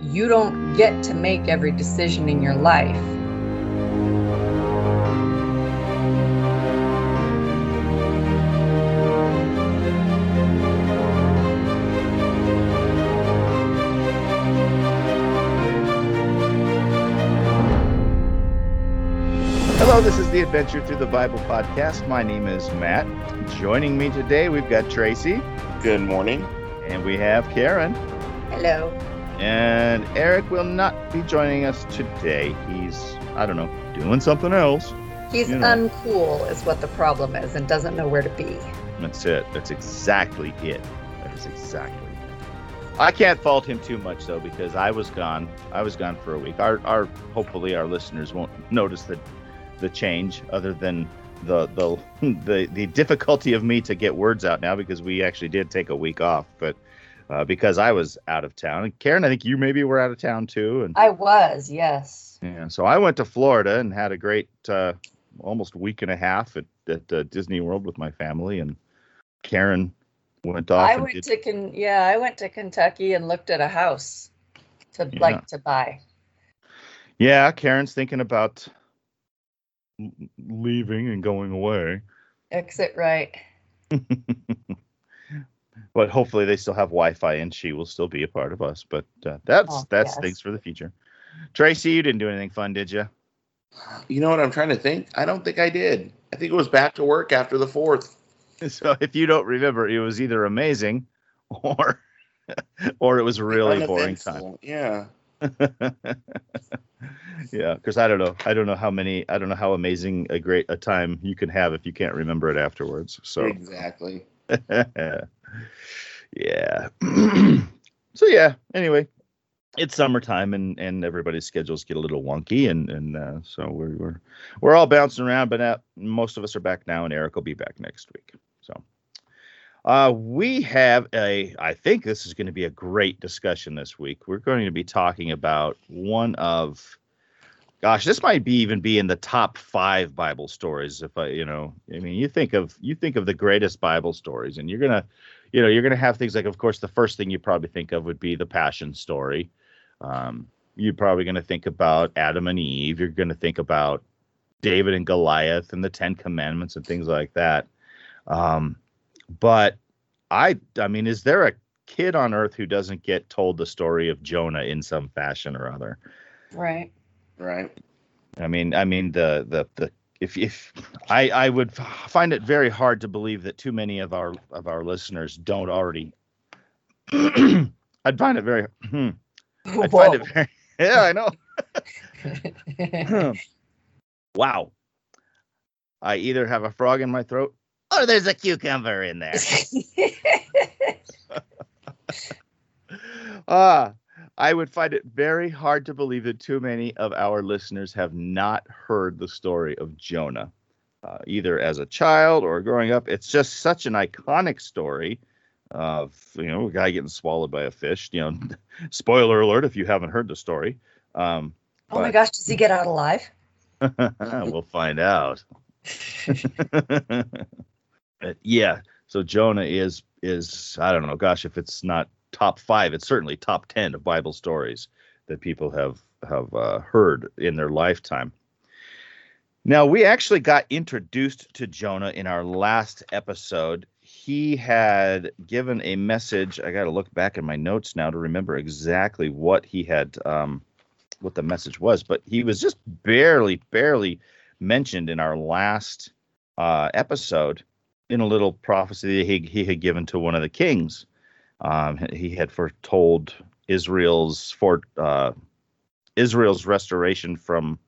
you don't get to make every decision in your life. Hello, this is the Adventure Through the Bible podcast. My name is Matt. Joining me today, we've got Tracy. Good morning. And we have Karen. Hello. And Eric will not be joining us today. He's, I don't know, doing something else. He's you know. uncool, is what the problem is, and doesn't know where to be. That's it. That's exactly it. That is exactly it. I can't fault him too much though, because I was gone. I was gone for a week. Our, our, hopefully, our listeners won't notice the, the change, other than the the the the difficulty of me to get words out now because we actually did take a week off, but uh, because I was out of town. And Karen, I think you maybe were out of town too. And I was, yes. Yeah. So I went to Florida and had a great uh, almost week and a half at, at uh, Disney World with my family. And Karen went off. I went did... to Con- yeah, I went to Kentucky and looked at a house to yeah. like to buy. Yeah, Karen's thinking about leaving and going away. Exit right. but hopefully they still have Wi-Fi and she will still be a part of us. But uh, that's oh, that's yes. things for the future. Tracy, you didn't do anything fun, did you? You know what I'm trying to think. I don't think I did. I think it was back to work after the fourth. So if you don't remember, it was either amazing or or it was really boring time. Yeah. yeah, because I don't know. I don't know how many. I don't know how amazing a great a time you can have if you can't remember it afterwards. So exactly. Yeah. so yeah. Anyway, it's summertime and and everybody's schedules get a little wonky and and uh, so we're we're we're all bouncing around, but now, most of us are back now, and Eric will be back next week. So. Uh, we have a, I think this is going to be a great discussion this week. We're going to be talking about one of, gosh, this might be even be in the top five Bible stories. If I, you know, I mean, you think of, you think of the greatest Bible stories and you're to, you know, you're to have things like, of course, the first thing you probably think of would be the passion story. Um, you're probably to think about Adam and Eve. You're to think about David and Goliath and the Ten Commandments and things like that. Um, but I I mean, is there a kid on earth who doesn't get told the story of Jonah in some fashion or other? Right. Right. I mean, I mean the the the if if I I would find it very hard to believe that too many of our of our listeners don't already. I'd find it very. Hmm, I'd Whoa. find it very. Yeah, I know. wow. I either have a frog in my throat or there's a cucumber in there. Ah, uh, I would find it very hard to believe that too many of our listeners have not heard the story of Jonah, uh, either as a child or growing up. It's just such an iconic story of you know a guy getting swallowed by a fish. You know, spoiler alert if you haven't heard the story. Um, oh my gosh, does he get out alive? we'll find out. Yeah. So Jonah is is I don't know. Gosh, if it's not top five, it's certainly top ten of Bible stories that people have have uh, heard in their lifetime. Now we actually got introduced to Jonah in our last episode. He had given a message. I got to look back in my notes now to remember exactly what he had, um, what the message was. But he was just barely, barely mentioned in our last uh, episode in a little prophecy that he, he had given to one of the kings. Um, he had foretold Israel's for uh, Israel's restoration from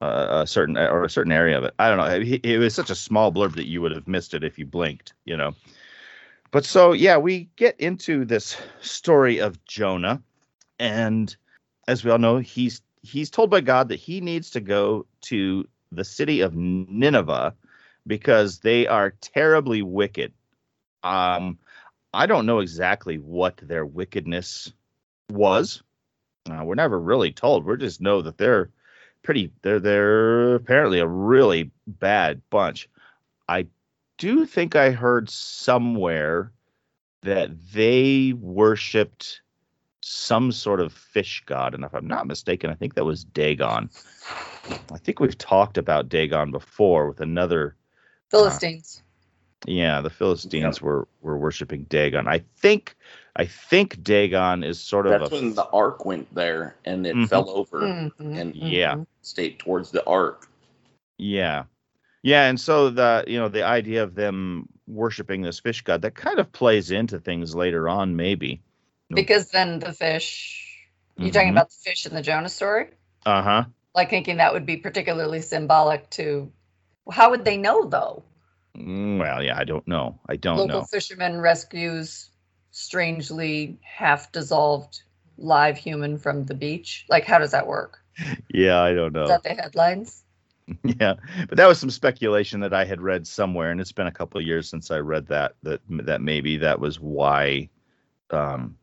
uh, a certain or a certain area of it. I don't know. It, it was such a small blurb that you would have missed it if you blinked, you know. But so yeah, we get into this story of Jonah, and as we all know, he's he's told by God that he needs to go to the city of Nineveh because they are terribly wicked. Um, I don't know exactly what their wickedness was. Uh, we're never really told. We just know that they're pretty. They're they're apparently a really bad bunch. I do think I heard somewhere that they worshipped some sort of fish god, and if I'm not mistaken, I think that was Dagon. I think we've talked about Dagon before with another. Philistines. Uh, yeah, the Philistines were were worshiping Dagon. I think I think Dagon is sort of. That's a, when the ark went there and it mm-hmm. fell over mm-hmm. and yeah, stayed towards the ark. Yeah, yeah, and so the you know the idea of them worshiping this fish god that kind of plays into things later on, maybe. Because then the fish. You mm-hmm. talking about the fish in the Jonah story? Uh huh. Like thinking that would be particularly symbolic to. How would they know though? Mm, well, yeah, I don't know. I don't Local know. Local fisherman rescues strangely half dissolved live human from the beach. Like, how does that work? Yeah, I don't know. Is that the headlines? yeah, but that was some speculation that I had read somewhere, and it's been a couple of years since I read that. That that maybe that was why, um,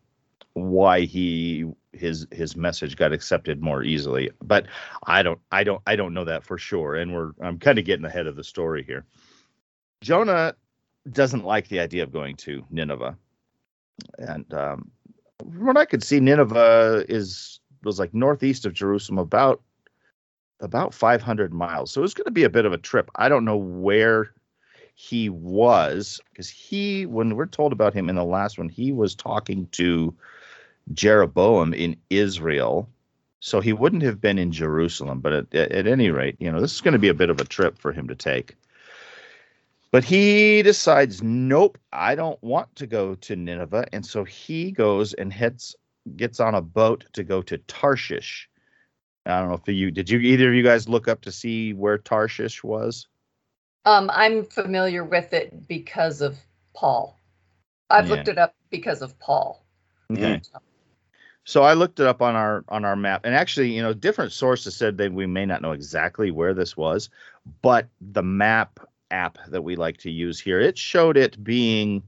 why he his his message got accepted more easily. But I don't I don't I don't know that for sure, and we're I'm kind of getting ahead of the story here. Jonah doesn't like the idea of going to Nineveh, and um, from what I could see, Nineveh is was like northeast of Jerusalem, about about 500 miles. So it was going to be a bit of a trip. I don't know where he was because he, when we're told about him in the last one, he was talking to Jeroboam in Israel. So he wouldn't have been in Jerusalem. But at, at any rate, you know, this is going to be a bit of a trip for him to take. But he decides, nope, I don't want to go to Nineveh. And so he goes and heads, gets on a boat to go to Tarshish I don't know if you did you either of you guys look up to see where Tarshish was? Um, I'm familiar with it because of Paul. I've yeah. looked it up because of Paul. Okay. So I looked it up on our on our map, and actually, you know, different sources said that we may not know exactly where this was, but the map app that we like to use here, it showed it being,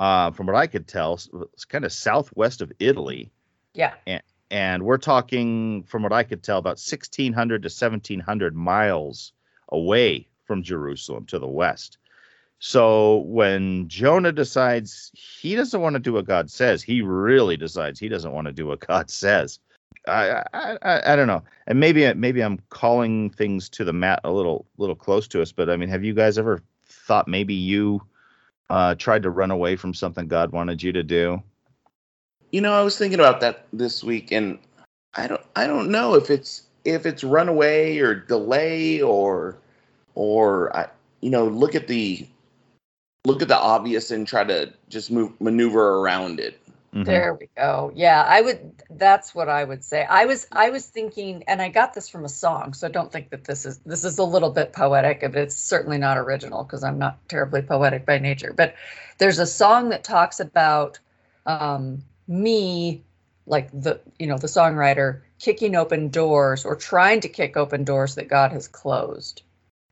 uh, from what I could tell, it's kind of southwest of Italy. Yeah. And and we're talking from what i could tell about 1600 to 1700 miles away from jerusalem to the west so when jonah decides he doesn't want to do what god says he really decides he doesn't want to do what god says I, I, I, don't know and maybe maybe i'm calling things to the mat a little little close to us but i mean have you guys ever thought maybe you uh, tried to run away from something god wanted you to do you know, I was thinking about that this week, and I don't, I don't know if it's if it's runaway or delay or or I, you know, look at the look at the obvious and try to just move maneuver around it. Mm-hmm. There we go. Yeah, I would. That's what I would say. I was I was thinking, and I got this from a song, so don't think that this is this is a little bit poetic, but it's certainly not original because I'm not terribly poetic by nature. But there's a song that talks about um, me like the you know the songwriter kicking open doors or trying to kick open doors that god has closed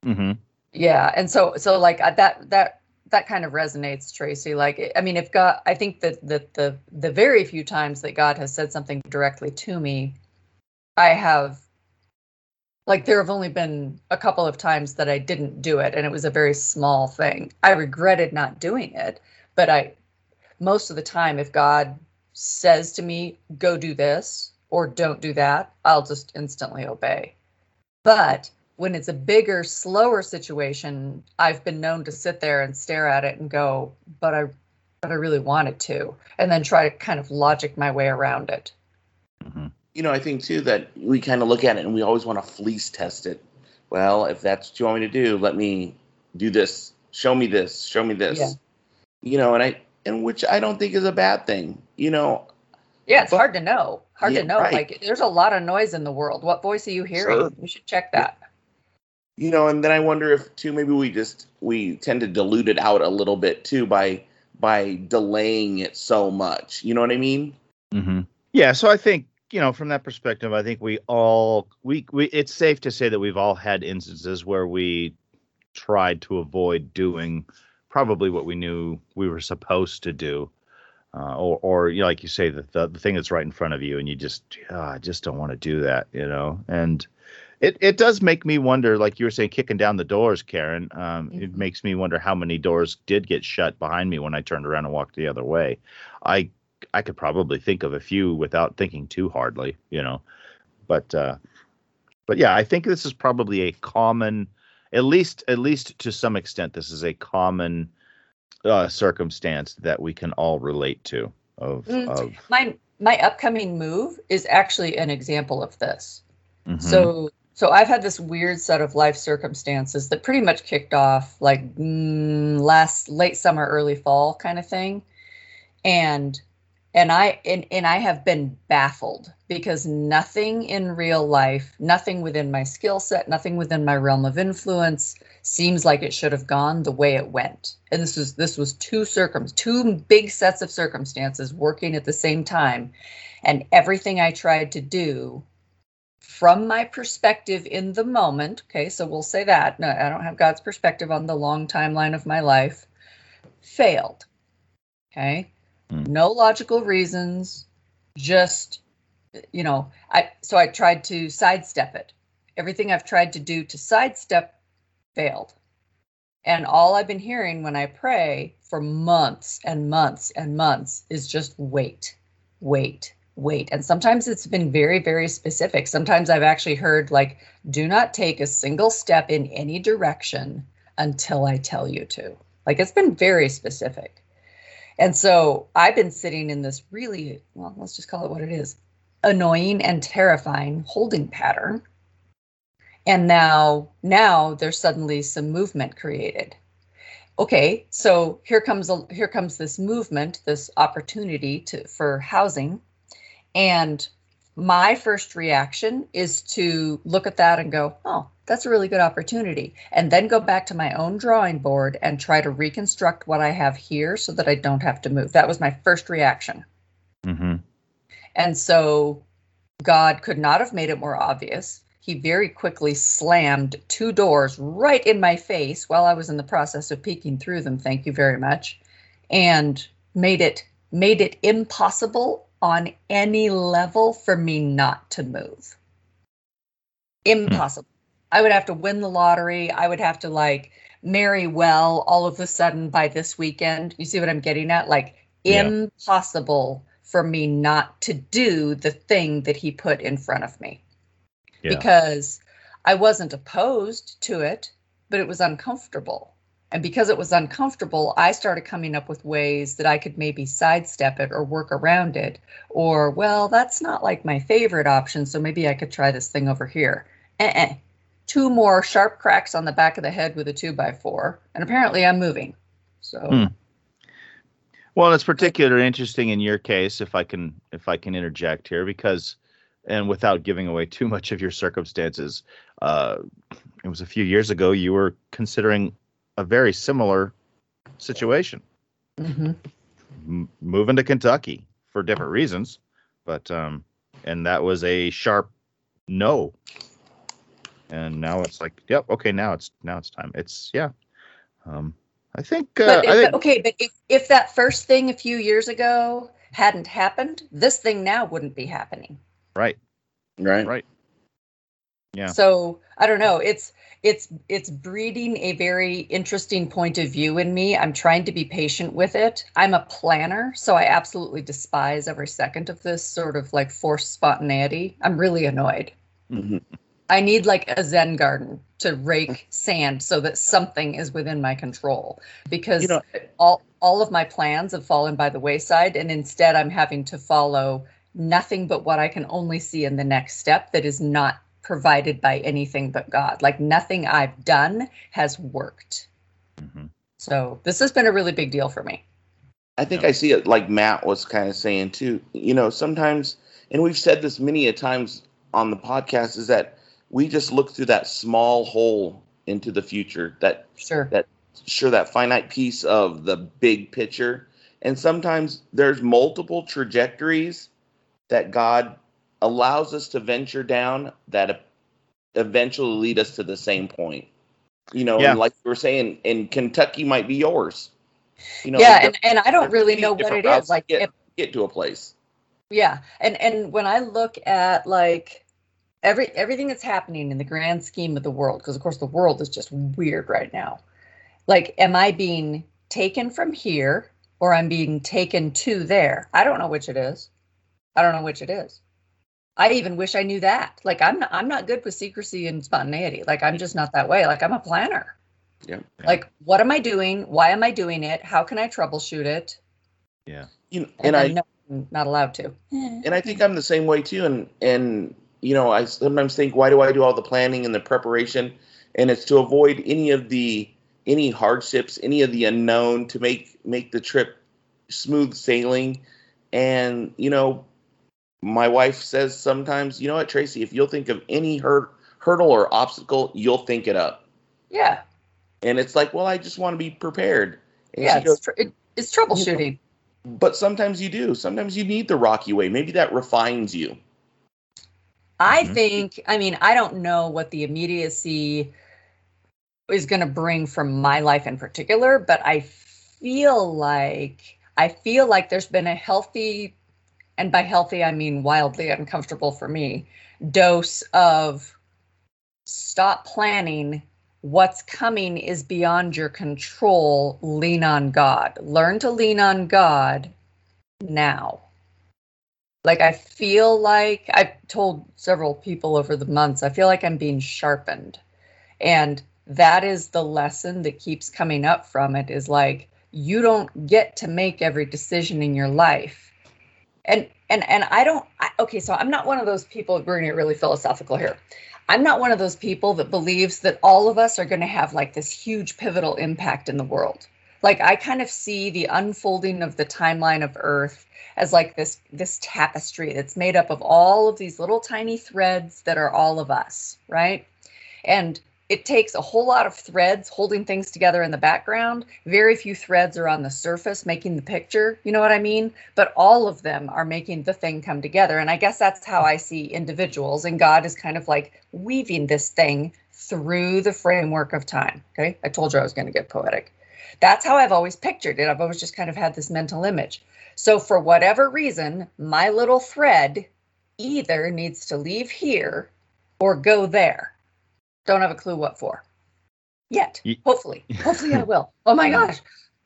mm-hmm. yeah and so so like uh, that that that kind of resonates tracy like i mean if god i think that the the the very few times that god has said something directly to me i have like there have only been a couple of times that i didn't do it and it was a very small thing i regretted not doing it but i most of the time if god says to me, go do this or don't do that, I'll just instantly obey. But when it's a bigger, slower situation, I've been known to sit there and stare at it and go, but I but I really wanted to, and then try to kind of logic my way around it. Mm-hmm. You know, I think too that we kind of look at it and we always want to fleece test it. Well, if that's what you want me to do, let me do this. Show me this. Show me this. Yeah. You know, and I and which I don't think is a bad thing. You know. Yeah, it's but, hard to know. Hard yeah, to know. Right. Like, there's a lot of noise in the world. What voice are you hearing? Sure. You should check that. You know, and then I wonder if too maybe we just we tend to dilute it out a little bit too by by delaying it so much. You know what I mean? Mm-hmm. Yeah. So I think you know from that perspective, I think we all we we it's safe to say that we've all had instances where we tried to avoid doing probably what we knew we were supposed to do. Uh, or, or you know, like you say, the, the, the thing that's right in front of you, and you just, oh, I just don't want to do that, you know. And it it does make me wonder, like you were saying, kicking down the doors, Karen. Um, mm-hmm. It makes me wonder how many doors did get shut behind me when I turned around and walked the other way. I I could probably think of a few without thinking too hardly, you know. But uh, but yeah, I think this is probably a common, at least at least to some extent, this is a common uh, circumstance that we can all relate to. Of, Mm. of My my upcoming move is actually an example of this. mhm. So so I've had this weird set of life circumstances that pretty much kicked off like mm, last late summer, early fall kind of thing, and and I and, and I have been baffled because nothing in real life, nothing within my skill set, nothing within my realm of influence seems like it should have gone the way it went. And this was this was two circum two big sets of circumstances working at the same time, and everything I tried to do from my perspective in the moment, okay, so we'll say that. No, I don't have God's perspective on the long timeline of my life. Failed. Okay. Hmm. No logical reasons, just you know, I so I tried to sidestep it. Everything I've tried to do to sidestep failed. And all I've been hearing when I pray for months and months and months is just wait, wait, wait. And sometimes it's been very, very specific. Sometimes I've actually heard, like, do not take a single step in any direction until I tell you to. Like, it's been very specific. And so I've been sitting in this really, well, let's just call it what it is annoying and terrifying holding pattern and now now there's suddenly some movement created okay so here comes a, here comes this movement this opportunity to for housing and my first reaction is to look at that and go oh that's a really good opportunity and then go back to my own drawing board and try to reconstruct what i have here so that i don't have to move that was my first reaction Mhm. and so God could not have made it more obvious. He very quickly slammed two doors right in my face while I was in the process of peeking through them. Thank you very much. And made it made it impossible on any level for me not to move. Impossible. I would have to win the lottery. I would have to like marry well all of a sudden by this weekend. You see what I'm getting at? Like Yeah. impossible for me not to do the thing that he put in front of me yeah. because I wasn't opposed to it, but it was uncomfortable. And because it was uncomfortable, I started coming up with ways that I could maybe sidestep it or work around it. Or, well, that's not like my favorite option, so maybe I could try this thing over here. Two more sharp cracks on the back of the head with a two by four, and apparently I'm moving. So, Hmm. Well, it's particularly interesting in your case, if I can if I can interject here, because and without giving away too much of your circumstances, uh, it was a few years ago you were considering a very similar situation, mhm. m- moving to Kentucky for different reasons, but um, and that was a sharp no. And now it's like, yep, okay, now it's now it's time. It's yeah. Um, I think uh, but, I think okay, but if, if that first thing a few years ago hadn't happened, this thing now wouldn't be happening. right, Right. right. Yeah. So I don't know. It's it's it's breeding a very interesting point of view in me. I'm trying to be patient with it. I'm a planner, so I absolutely despise every second of this sort of like forced spontaneity. I'm really annoyed. Mhm. I need like a Zen garden to rake sand so that something is within my control because You know, all all of my plans have fallen by the wayside and instead I'm having to follow nothing but what I can only see in the next step that is not provided by anything but God. Like nothing I've done has worked. Mhm. So this has been a really big deal for me. I think I see it like Matt was kind of saying too. You know, sometimes, and we've said this many a times on the podcast, is that we just look through that small hole into the future, that Sure. That- sure that finite piece of the big picture, and sometimes there's multiple trajectories that God allows us to venture down that eventually lead us to the same point. You know, Yeah. and like you were saying, in Kentucky might be yours. You know, yeah, and, and I don't really know what it is. it to Like get, if get to a place. Yeah, and and when I look at like every everything that's happening in the grand scheme of the world, because of course the world is just weird right now. Like, am I being taken from here or I'm being taken to there. I don't know which it is. I don't know which it is. I even wish I knew that. Like I'm not I'm not good with secrecy and spontaneity. Like I'm just not that way. Like I'm a planner. Yeah. Like what am I doing? Why am I doing it? How can I troubleshoot it? Yeah. You know, And, and I I know I'm not allowed to. and I think I'm the same way too. And and you know, I sometimes think, why do I do all the planning and the preparation? And it's to avoid any of the any hardships, any of the unknown, to make make the trip smooth sailing. And you know, my wife says sometimes, you know what, Tracy, if you'll think of any hur- hurdle or obstacle, you'll think it up. Yeah. And it's like, well, I just want to be prepared. And yeah. goes, It's, tr- it, it's troubleshooting. but sometimes you do. Sometimes you need the rocky way. Maybe that refines you. I Mhm. think, I mean, I don't know what the immediacy is going to bring from my life in particular, but I feel like I feel like there's been a healthy and by healthy I mean wildly uncomfortable for me dose of stop planning what's coming is beyond your control lean on God learn to lean on God now like I feel like I've told several people over the months, I feel like I'm being sharpened. And that is the lesson that keeps coming up from it is like you don't get to make every decision in your life. And and and I don't I, okay, so I'm not one of those people we're going to get really philosophical here. I'm not one of those people that believes that all of us are going to have like this huge pivotal impact in the world. Like I kind of see the unfolding of the timeline of Earth as like this this tapestry that's made up of all of these little tiny threads that are all of us, right? And it takes a whole lot of threads holding things together in the background. Very few threads are on the surface making the picture, you know what I mean? But all of them are making the thing come together. And I guess that's how I see individuals. And God is kind of like weaving this thing through the framework of time. Okay. I told you I was going to get poetic. That's how I've always pictured it. I've always just kind of had this mental image. So, for whatever reason, my little thread either needs to leave here or go there. Don't have a clue what for yet. Ye- Hopefully, hopefully I will. Oh my gosh,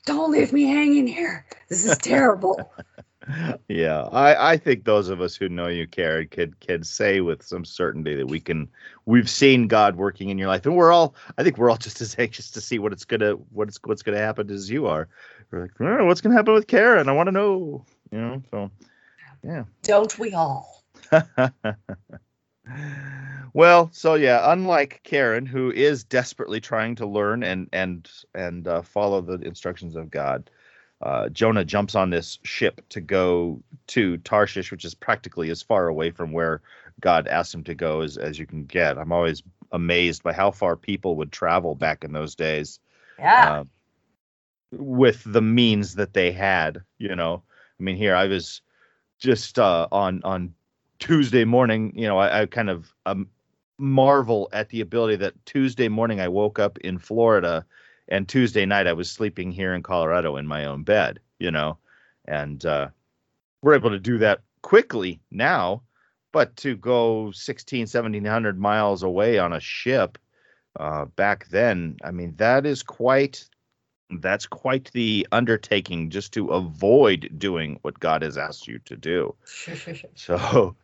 don't leave me hanging here. This is terrible. yeah, I, I think those of us who know you, Karen, could can say with some certainty that we can we've seen God working in your life, and we're all I think we're all just as anxious to see what it's gonna what's what's gonna happen as you are. We're like, oh, what's gonna happen with Karen? I want to know. You know, so yeah. Don't we all? Well, so yeah, unlike Karen, who is desperately trying to learn and and and uh, follow the instructions of God, uh, Jonah jumps on this ship to go to Tarshish, which is practically as far away from where God asked him to go as as you can get. I'm always amazed by how far people would travel back in those days Yeah. uh, with the means that they had. You know, I mean, here I was just uh, on on Tuesday morning. You know, I, I kind of um, marvel at the ability that Tuesday morning I woke up in Florida, and Tuesday night I was sleeping here in Colorado in my own bed. You know, and uh, we're able to do that quickly now. But to go 16, 1700 miles away on a ship uh, back then, I mean, that is quite that's quite the undertaking just to avoid doing what God has asked you to do. So,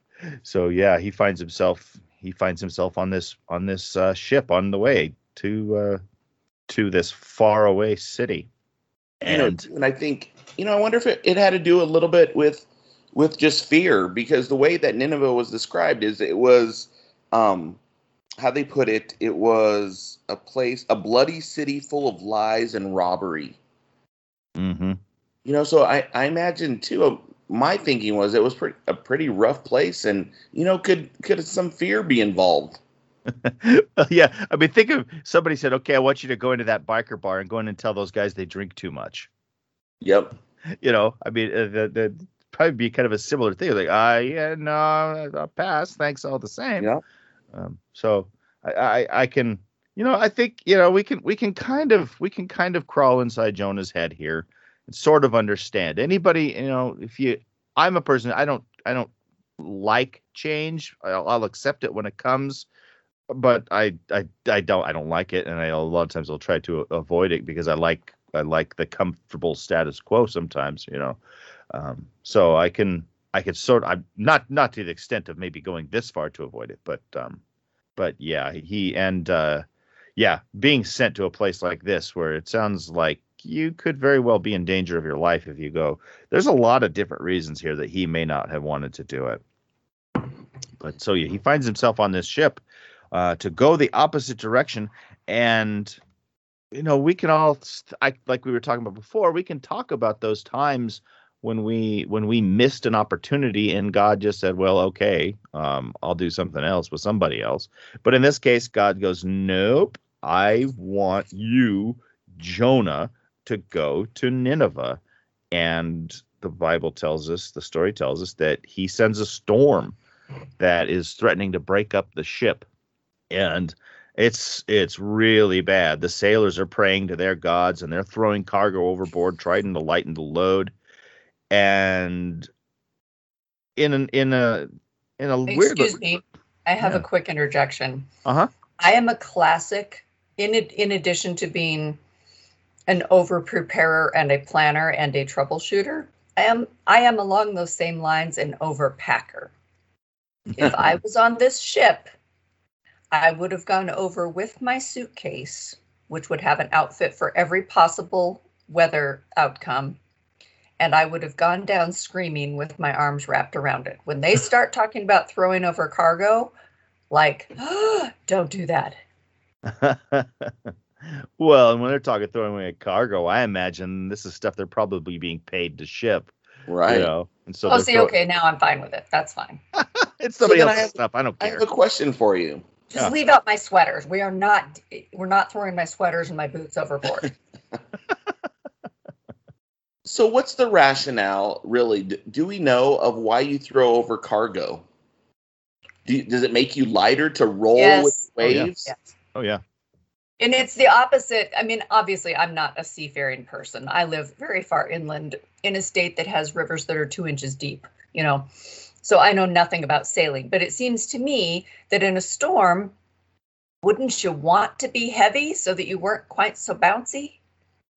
so yeah, he finds himself he finds himself on this on this uh, ship on the way to uh, to this faraway city, you know, and and I think you know, I wonder if it, it had to do a little bit with with just fear because the way that Nineveh was described is it was um how they put it it was a place a bloody city full of lies and robbery. Hmm you know so i i imagine too my thinking was it was pretty, a pretty rough place and you know could could some fear be involved yeah. I mean, think of somebody said, "Okay, I want you to go into that biker bar and go in and tell those guys they drink too much." yep You know, I mean, uh, the, the probably be kind of a similar thing. Like, ah, yeah, no, I'll pass. Thanks all the same. Yeah. Um, so I, I, I can, you know, I think you know we can we can kind of we can kind of crawl inside Jonah's head here sort of understand. Anybody, you know, if you, I'm a person, I don't, I don't like change. I'll, I'll accept it when it comes, but I, I, I don't, I don't like it, and I a lot of times I'll try to avoid it because I like I like the comfortable status quo sometimes, you know. Um, so I can I could sort I'm not not to the extent of maybe going this far to avoid it, but um, but yeah, he and uh, yeah, being sent to a place like this where it sounds like you could very well be in danger of your life if you go. There's a lot of different reasons here that he may not have wanted to do it. But so yeah, he finds himself on this ship uh, to go the opposite direction, and you know we can all, I, like we were talking about before, we can talk about those times when we when we missed an opportunity and God just said, "Well, okay, um, I'll do something else with somebody else." But in this case, God goes, "Nope, I want you, Jonah, to go to Nineveh," and the Bible tells us, the story tells us that He sends a storm that is threatening to break up the ship, and it's it's really bad. The sailors are praying to their gods and they're throwing cargo overboard, trying to lighten the load and in an in a in a Excuse weird me, I have Yeah. a quick interjection. uh-huh I am a classic in it, in addition to being an over preparer and a planner and a troubleshooter. I am I am along those same lines an overpacker. If I was on this ship, I would have gone over with my suitcase, which would have an outfit for every possible weather outcome. And I would have gone down screaming with my arms wrapped around it. When they start talking about throwing over cargo, like, don't do that. well and when they're talking throwing away cargo i imagine this is stuff they're probably being paid to ship Right. you know and so oh, they're see, throw- okay, now I'm fine with it. That's fine. it's somebody then I else's have- stuff i don't I care have a question for you. Just Yeah. leave out my sweaters. We are not we're not throwing my sweaters and my boots overboard. So, what's the rationale, really? Do we know of why you throw over cargo? Do you- does it make you lighter to roll Yes. with Oh, yeah. waves? yes. oh yeah And it's the opposite. I mean, obviously, I'm not a seafaring person. I live very far inland in a state that has rivers that are two inches deep, you know. So I know nothing about sailing. But it seems to me that in a storm, wouldn't you want to be heavy so that you weren't quite so bouncy?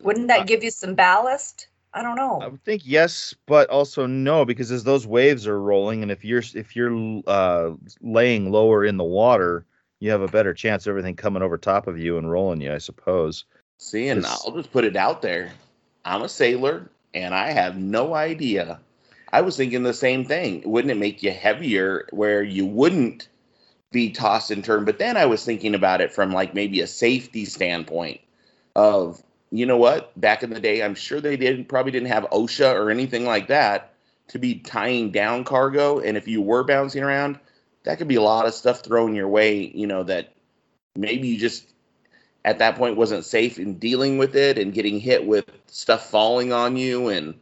Wouldn't that give you some ballast? I don't know. I would think yes, but also no, because as those waves are rolling, and if you're if you're uh, laying lower in the water, you have a better chance of everything coming over top of you and rolling you, I suppose. See, and. I'll just put it out there. I'm a sailor, and I have no idea. I was thinking the same thing. Wouldn't it make you heavier where you wouldn't be tossed and turned? But then I was thinking about it from like maybe a safety standpoint of, you know what? Back in the day, I'm sure they didn't probably didn't have OSHA or anything like that to be tying down cargo. And if you were bouncing around, that could be a lot of stuff thrown your way, you know, that maybe you just at that point wasn't safe in dealing with it and getting hit with stuff falling on you and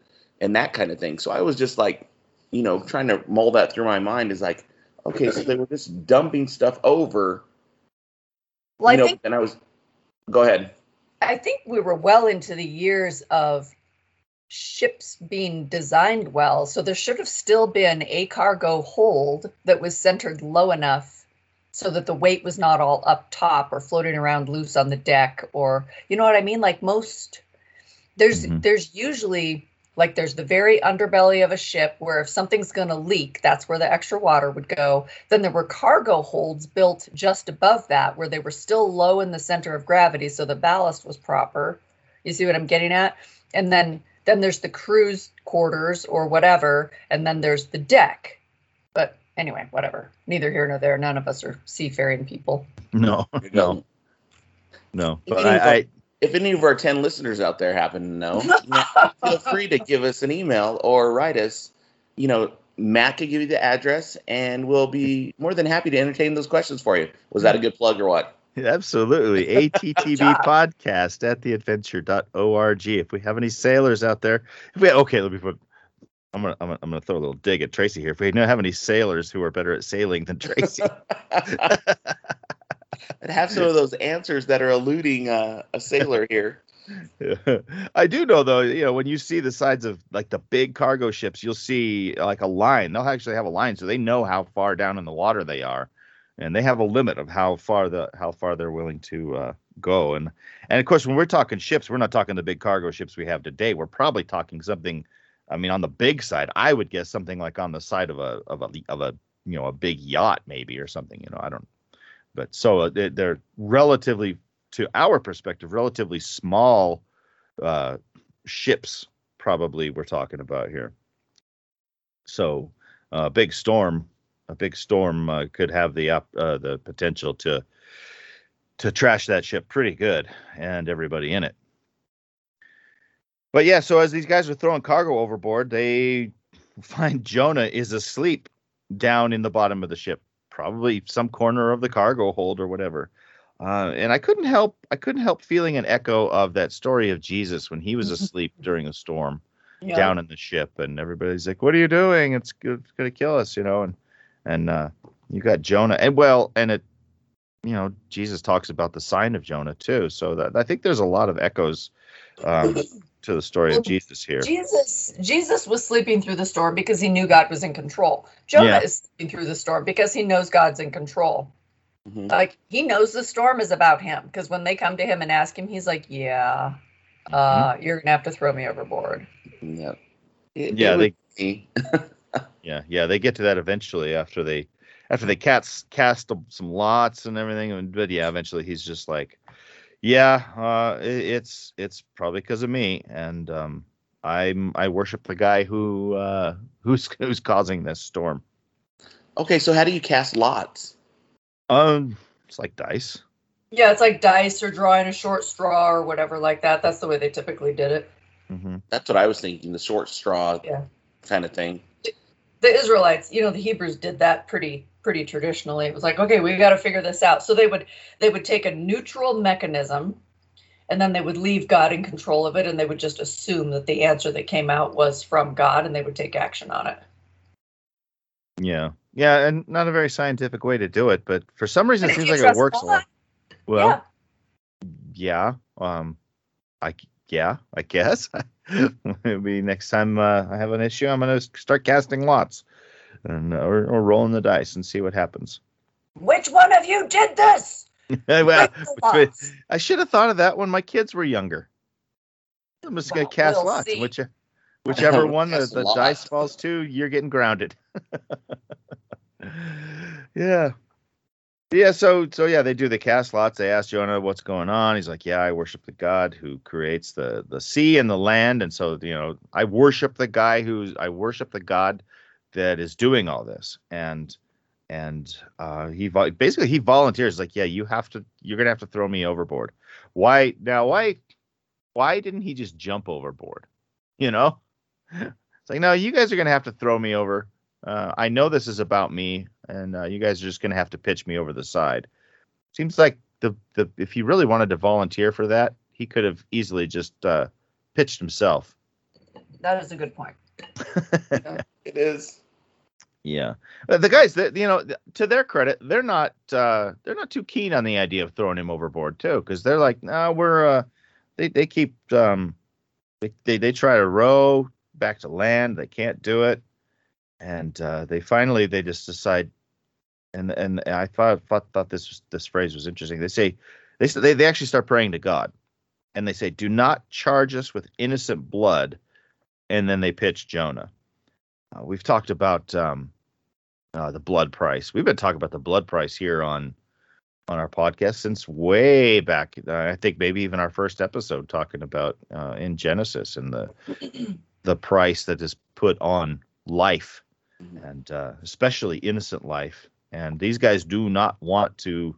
and that kind of thing. So I was just like, you know, trying to mull that through my mind is like, okay, so they were just dumping stuff over. Well, you I know, think and I was go ahead. I think we were well into the years of ships being designed well. So there should have still been a cargo hold that was centered low enough so that the weight was not all up top or floating around loose on the deck or you know what I mean? Like most there's Mhm. there's usually like there's the very underbelly of a ship where if something's going to leak, that's where the extra water would go. Then there were cargo holds built just above that where they were still low in the center of gravity so the ballast was proper. You see what I'm getting at? And then then there's the crew's quarters or whatever and then there's the deck. But anyway, whatever. Neither here nor there. None of us are seafaring people. No, no, no. But can I, I if any of our 10 listeners out there happen to know, know, feel free to give us an email or write us. You know, Matt can give you the address and we'll be more than happy to entertain those questions for you. Was that a good plug or what? Absolutely. ATTB podcast at theadventure.org. If we have any sailors out there, if we okay, let me put I'm gonna, I'm gonna I'm gonna throw a little dig at Tracy here. If we don't have any sailors who are better at sailing than Tracy, and have some of those answers that are eluding uh, a sailor here. I do know though, you know, when you see the sides of like the big cargo ships, you'll see like a line. They'll actually have a line, so they know how far down in the water they are, and they have a limit of how far the how far they're willing to uh, go. And and of course, when we're talking ships, we're not talking the big cargo ships we have today. We're probably talking something. I mean, on the big side, I would guess something like on the side of a of a of a you know a big yacht maybe or something. You know, I don't. But so uh, they're relatively, to our perspective, relatively small uh, ships. Probably we're talking about here. So uh, big storm, a big storm uh, could have the uh, the potential to to trash that ship pretty good and everybody in it. But yeah, so as these guys are throwing cargo overboard, they find Jonah is asleep down in the bottom of the ship, probably some corner of the cargo hold or whatever. Uh, and I couldn't help I couldn't help feeling an echo of that story of Jesus when he was asleep during a storm yeah. down in the ship, and everybody's like, "What are you doing? It's, it's going to kill us," you know. And and uh, you got Jonah, and well, and it you know, Jesus talks about the sign of Jonah too. So that I think there's a lot of echoes um, to the story well, of Jesus here. Jesus, Jesus was sleeping through the storm because he knew God was in control. Jonah yeah. is sleeping through the storm because he knows God's in control. Mm-hmm. Like he knows the storm is about him because when they come to him and ask him, he's like, "Yeah, uh, mm-hmm. you're gonna have to throw me overboard." Yeah, it, yeah, it they, yeah, yeah, they get to that eventually after they after they cast cast some lots and everything. But yeah, eventually he's just like, yeah, uh, it, it's it's probably because of me, and um, I'm I worship the guy who uh, who's who's causing this storm. Okay, so how do you cast lots? Um, it's like dice. Yeah, it's like dice or drawing a short straw or whatever like that. That's the way they typically did it. Mm-hmm. That's what I was thinking, the short straw yeah. kind of thing. The Israelites, you know, the Hebrews did that pretty pretty traditionally. It was like, okay, we got to figure this out. So they would they would take a neutral mechanism and then they would leave God in control of it and they would just assume that the answer that came out was from God and they would take action on it. Yeah. Yeah, and not a very scientific way to do it, but for some reason it seems like it works a lot. Well, yeah. yeah. Um I yeah, I guess. Maybe next time uh, I have an issue, I'm going to start casting lots and or, or rolling the dice and see what happens. Which one of you did this? well, I should have thought of that when my kids were younger. I'm just well, gonna cast we'll lots. Which, whichever one the, the dice falls to, you're getting grounded. yeah. Yeah, so so yeah, they do the cast lots. They ask Jonah what's going on. He's like, "Yeah, I worship the God who creates the the sea and the land, and so you know, I worship the guy who's I worship the God that is doing all this. And and uh, he basically he volunteers. Like yeah you have to you're gonna have to throw me overboard. Why now why why didn't he just jump overboard? You know? It's like no you guys are gonna have to throw me over. Uh, i know this is about me and uh, you guys are just gonna have to pitch me over the side. Seems like the the if he really wanted to volunteer for that he could have easily just uh, pitched himself. That is a good point. It is. Yeah, the guys that you know, to their credit, they're not uh, they're not too keen on the idea of throwing him overboard too, because they're like, no, we're uh, they they keep um, they, they they try to row back to land, they can't do it, and uh, they finally they just decide, and and I thought thought, thought this was, this phrase was interesting. They say they they they actually start praying to God, and they say, do not charge us with innocent blood, and then they pitch Jonah. Uh, we've talked about um, uh, the blood price. We've been talking about the blood price here on on our podcast since way back. Uh, I think maybe even our first episode talking about uh, in Genesis and the the price that is put on life, and uh, especially innocent life. And these guys do not want to.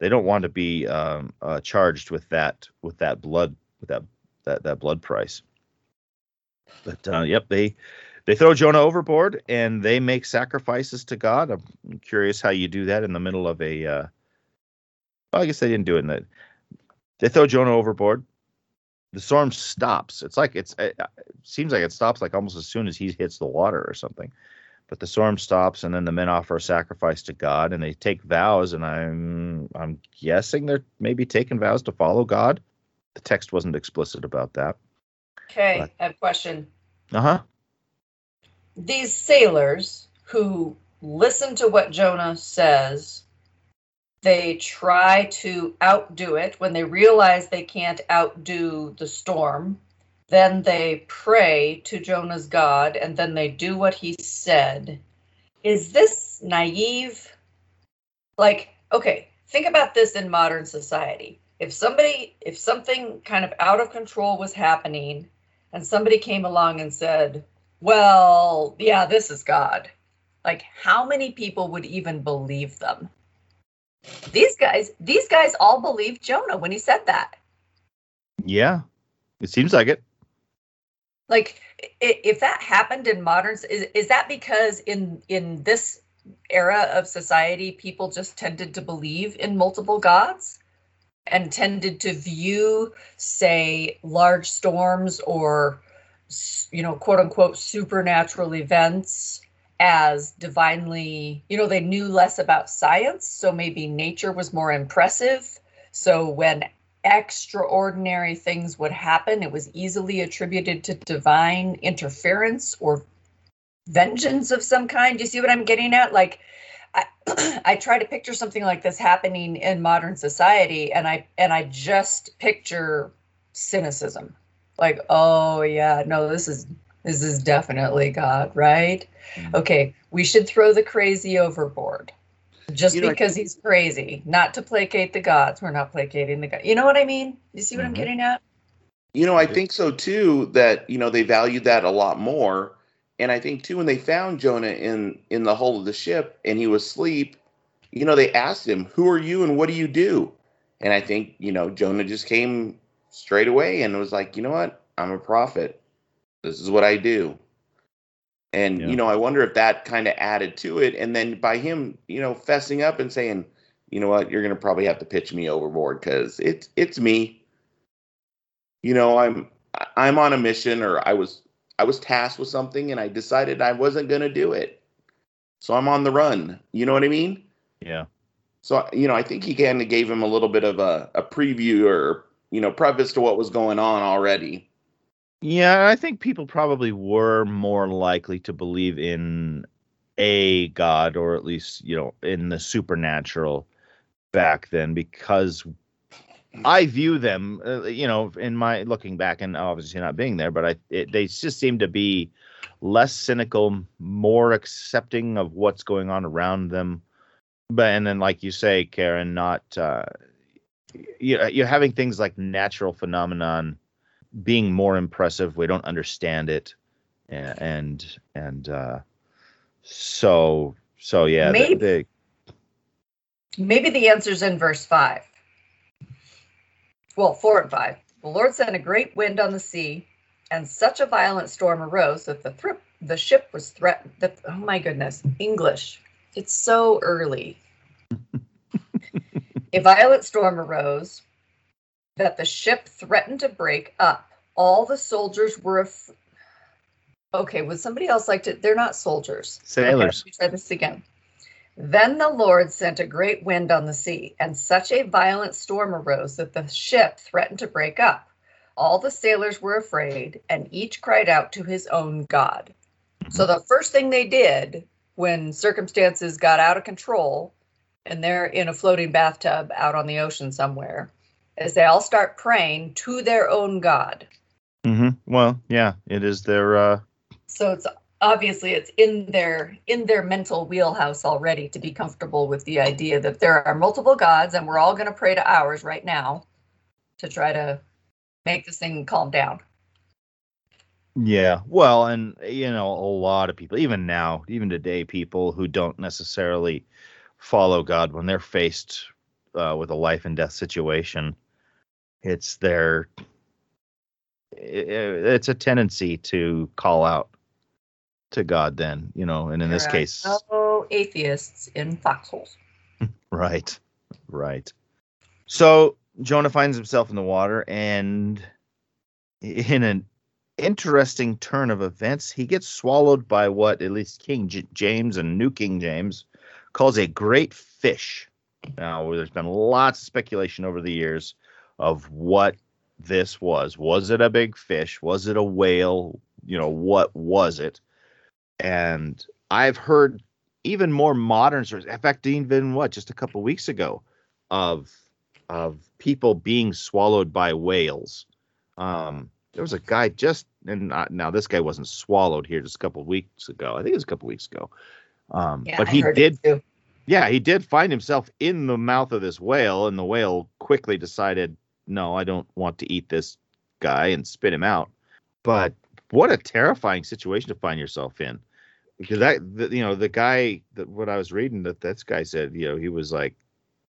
They don't want to be um, uh, charged with that with that blood with that that that blood price. But uh, yep, they they throw Jonah overboard and they make sacrifices to God. I'm curious how you do that in the middle of a. Uh, well, I guess they didn't do it in that. They throw Jonah overboard. The storm stops. It's like it's. It seems like it stops like almost as soon as he hits the water or something. But the storm stops, and then the men offer a sacrifice to God, and they take vows. And I'm I'm guessing they're maybe taking vows to follow God. The text wasn't explicit about that. Okay, but, I have a question. Uh huh these sailors who listen to what Jonah says, They try to outdo it. When they realize they can't outdo the storm, then they pray to Jonah's God and then they do what he said. Is this naive? Like, okay, think about this in modern society. If somebody, if something kind of out of control was happening and somebody came along and said, well, yeah, this is God, like how many people would even believe them? These guys, these guys all believed Jonah when he said that. Yeah, it seems like it. Like if that happened in modern, is, is that because in in this era of society, people just tended to believe in multiple gods and tended to view, say, large storms or, you know, quote unquote, supernatural events as divinely, you know, they knew less about science. So maybe nature was more impressive. So when extraordinary things would happen, it was easily attributed to divine interference or vengeance of some kind. You see what I'm getting at? Like, I, I try to picture something like this happening in modern society, and I and I just picture cynicism. Like, oh yeah, no, this is this is definitely God, right? Mm-hmm. Okay, we should throw the crazy overboard. Just you know, because he's crazy, not to placate the gods. We're not placating the gods. You know what I mean? You see what mm-hmm. I'm getting at? You know, I think so too. That you know they valued that a lot more and I think too when they found Jonah in in the hull of the ship and he was asleep, you know, they asked him, "Who are you and what do you do?" And I think you know Jonah just came straight away and was like, "You know what? I'm a prophet. This is what I do." And yeah. you know, I wonder if that kind of added to it. And then by him, you know, fessing up and saying, "You know what? You're gonna probably have to pitch me overboard because it's it's me. You know, I'm I'm on a mission, or I was I was tasked with something and I decided I wasn't going to do it. So I'm on the run. You know what I mean? Yeah. So, you know, I think he kind of gave him a little bit of a, a preview or, you know, preface to what was going on already. Yeah, I think people probably were more likely to believe in a god or at least, you know, in the supernatural back then because I view them, uh, you know, in my looking back and obviously not being there, but I it, they just seem to be less cynical, more accepting of what's going on around them. But and then, like you say, Karen, not uh, you you're having things like natural phenomenon being more impressive. We don't understand it, and and uh, so so yeah, maybe the, the, maybe the answer's in verse five well, four and five. The Lord sent a great wind on the sea, and such a violent storm arose that the thr- the ship was threatened. That oh my goodness, English! It's so early. a violent storm arose that the ship threatened to break up. All the soldiers were. Af- okay, would somebody else like to? They're not soldiers. Sailors. Okay, try this again. Then the Lord sent a great wind on the sea, and such a violent storm arose that the ship threatened to break up. All the sailors were afraid, and each cried out to his own God. So the first thing they did when circumstances got out of control and they're in a floating bathtub out on the ocean somewhere is they all start praying to their own God. Mm-hmm. Well, yeah, it is their. Uh... So it's obviously it's in their in their mental wheelhouse already to be comfortable with the idea that there are multiple gods and we're all going to pray to ours right now to try to make this thing calm down yeah well and you know a lot of people even now even today people who don't necessarily follow god when they're faced uh, with a life and death situation it's their it's a tendency to call out to God then, you know, and in there this case no atheists in foxholes. right. Right. So Jonah finds himself in the water and in an interesting turn of events, he gets swallowed by what at least King J- James and New King James calls a great fish. Now, there's been lots of speculation over the years of what this was. Was it a big fish? Was it a whale? You know, what was it? and I've heard even more modern stories. In fact, even what just a couple weeks ago, of of people being swallowed by whales. Um, there was a guy just and not, now this guy wasn't swallowed here just a couple weeks ago. I think it was a couple weeks ago. Um, Yeah, but he did yeah, he did find himself in the mouth of this whale, and the whale quickly decided, no, I don't want to eat this guy and spit him out. But what a terrifying situation to find yourself in. Because that, the, you know, the guy that what I was reading that this guy said, you know, he was like,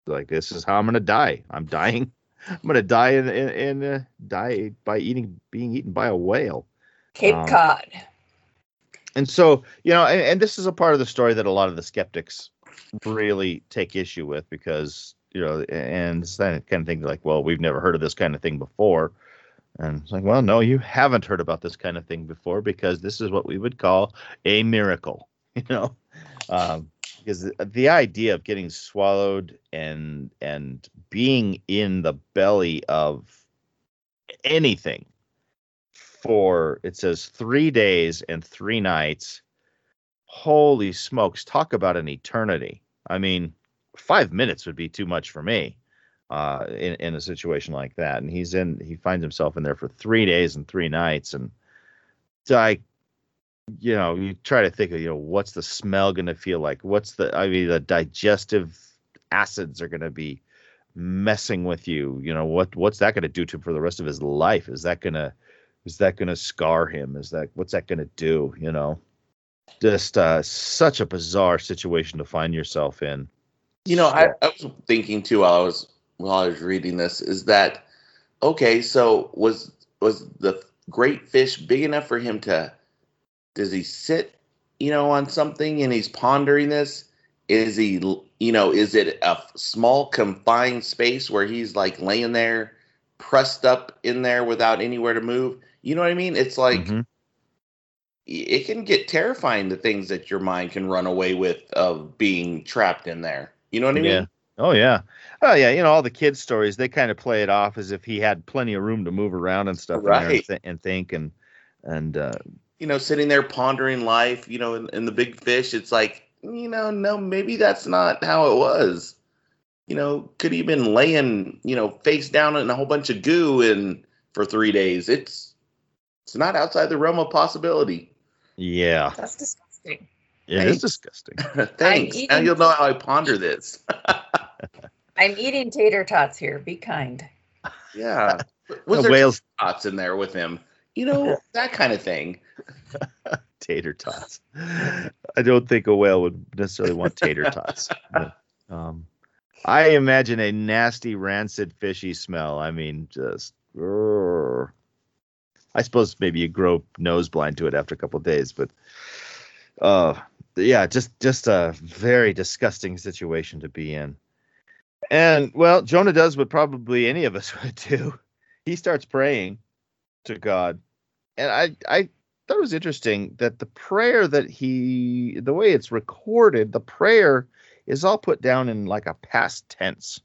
like this is how I'm gonna die. I'm dying. I'm gonna die in in, in uh, die by eating being eaten by a whale Cape um, Cod. and so you know and, and this is a part of the story that a lot of the skeptics really take issue with because you know and that kind of thing like well we've never heard of this kind of thing before and it's like well no you haven't heard about this kind of thing before because this is what we would call a miracle you know um, because the idea of getting swallowed and and being in the belly of anything for it says three days and three nights. Holy smokes! Talk about an eternity. I mean, five minutes would be too much for me uh, in in a situation like that. And he's in. He finds himself in there for three days and three nights, and so I, you know, you try to think of you know what's the smell going to feel like? What's the? I mean, the digestive acids are going to be messing with you. You know what? What's that going to do to him for the rest of his life? Is that going to is that going to scar him is that what's that going to do you know just uh such a bizarre situation to find yourself in You know, I, I was thinking too while I was while I was reading this is that okay? So was was the great fish big enough for him to? Does he sit, you know, on something and he's pondering this? Is he, you know, is it a small confined space where he's like laying there, pressed up in there without anywhere to move? You know what I mean? It's like Mhm. it can get terrifying the things that your mind can run away with of being trapped in there. You know what I mean? Yeah. oh yeah oh yeah you know all the kids stories they kind of play it off as if he had plenty of room to move around and stuff in there and, Right. th- and think and and uh you know, sitting there pondering life, you know, in, in the big fish, it's like, you know, no, maybe that's not how it was. You know, could he have been laying, you know, face down in a whole bunch of goo and for three days? It's it's not outside the realm of possibility. yeah That's disgusting. It Right? is disgusting Thanks. Now you'll know how I ponder this. I'm eating tater tots here. Be kind. yeah. Was The there whales thoughts in there with him? You know, that kind of thing. tater tots i don't think a whale would necessarily want tater tots but, um i imagine a nasty rancid fishy smell i mean just i suppose maybe you grow nose blind to it after a couple of days but uh yeah just just a very disgusting situation to be in. And well jonah does what probably any of us would do. He starts praying to god. And i i thought it was interesting that the prayer that he the way it's recorded the prayer is all put down in like a past tense.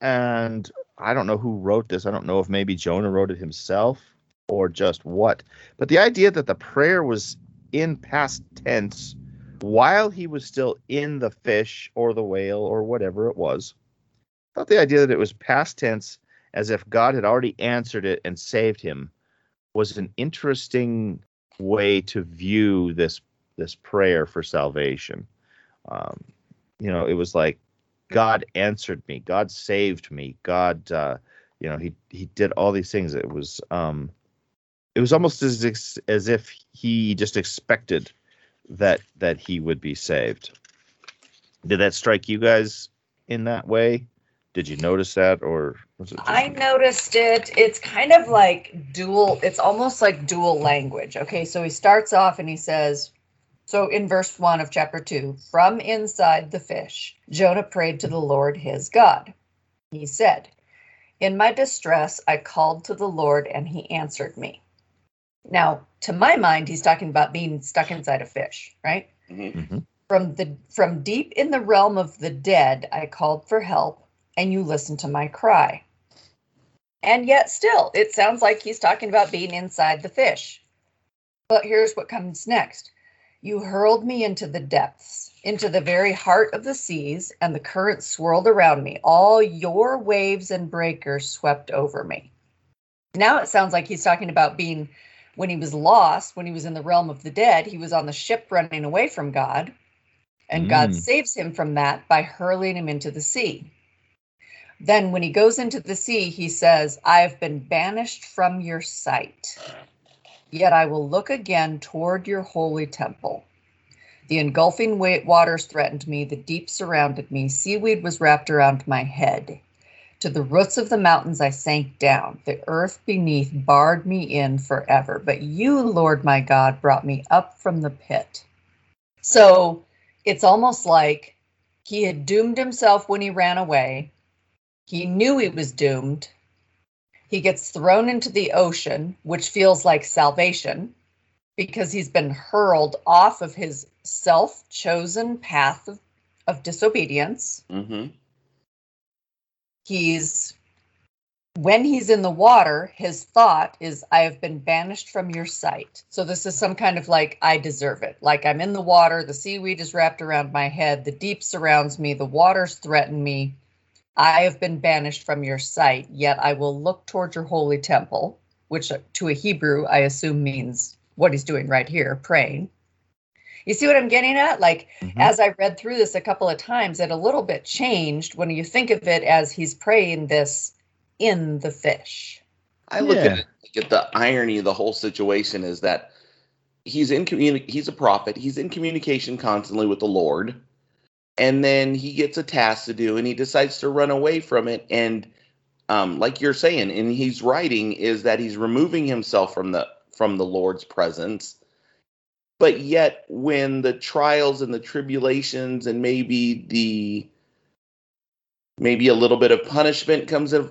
And i don't know who wrote this. I don't know if maybe jonah wrote it himself or just what. But the idea that the prayer was in past tense while he was still in the fish or the whale or whatever it was I thought the idea that it was past tense as if god had already answered it and saved him was an interesting way to view this this prayer for salvation. Um, you know, it was like God answered me, God saved me, God, uh, you know, he he did all these things. It was um, it was almost as as if he just expected that that he would be saved. Did that strike you guys in that way? Did you notice that, or was it? I noticed it. It's kind of like dual, it's almost like dual language. Okay, so he starts off and he says, so in verse one of chapter two, from inside the fish, Jonah prayed to the Lord his God. He said, In my distress, I called to the Lord and he answered me. Now, to my mind, he's talking about being stuck inside a fish, right? Mhm. Mhm. From the from deep in the realm of the dead, I called for help, and you listened to my cry. And yet, still, it sounds like he's talking about being inside the fish. But here's what comes next You hurled me into the depths, into the very heart of the seas, and the current swirled around me. All your waves and breakers swept over me. Now it sounds like he's talking about being when he was lost, when he was in the realm of the dead, he was on the ship running away from God, and God Mm. saves him from that by hurling him into the sea. Then, when he goes into the sea, he says, I have been banished from your sight, yet I will look again toward your holy temple. The engulfing waters threatened me, the deep surrounded me, seaweed was wrapped around my head. To the roots of the mountains I sank down. The earth beneath barred me in forever. But you, Lord my God, brought me up from the pit. So it's almost like he had doomed himself when he ran away. He knew he was doomed. He gets thrown into the ocean, which feels like salvation because he's been hurled off of his self chosen path of, of disobedience Mm-hmm. He's when he's in the water his thought is i have been banished from your sight. So this is some kind of like i deserve it. Like i'm in the water the seaweed is wrapped around my head the deep surrounds me the waters threaten me. I have been banished from your sight yet i will look toward your holy temple which to a hebrew i assume means what he's doing right here praying you see what i'm getting at like Mhm. as I read through this a couple of times, it a little bit changed when you think of it as he's praying this in the fish. I look Yeah. at it, look at the irony of the whole situation is that he's in communi- he's a prophet, he's in communication constantly with the Lord, and then he gets a task to do and he decides to run away from it and um, like you're saying, and he's writing is that he's removing himself from the from the Lord's presence. But yet, when the trials and the tribulations and maybe the maybe a little bit of punishment comes in,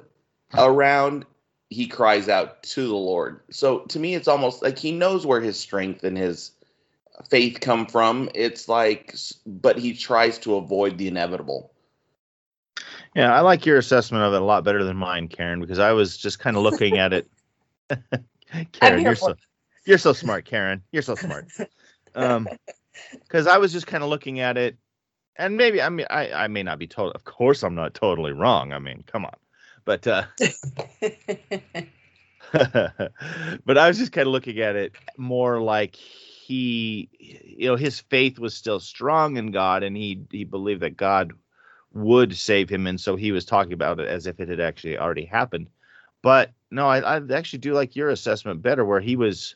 around, he cries out to the Lord. So to me, it's almost like he knows where his strength and his faith come from. It's like, but he tries to avoid the inevitable. Yeah, I like your assessment of it a lot better than mine, Karen, because I was just kind of looking at it. Karen, you're so you're so smart, Karen. You're so smart. Um, because I was just kind of looking at it, and maybe I mean I I may not be total. Of course, I'm not totally wrong. I mean, come on, but uh, but I was just kind of looking at it more like he, you know, his faith was still strong in God, and he he believed that God would save him, and so he was talking about it as if it had actually already happened. But no, I, I actually do like your assessment better, where he was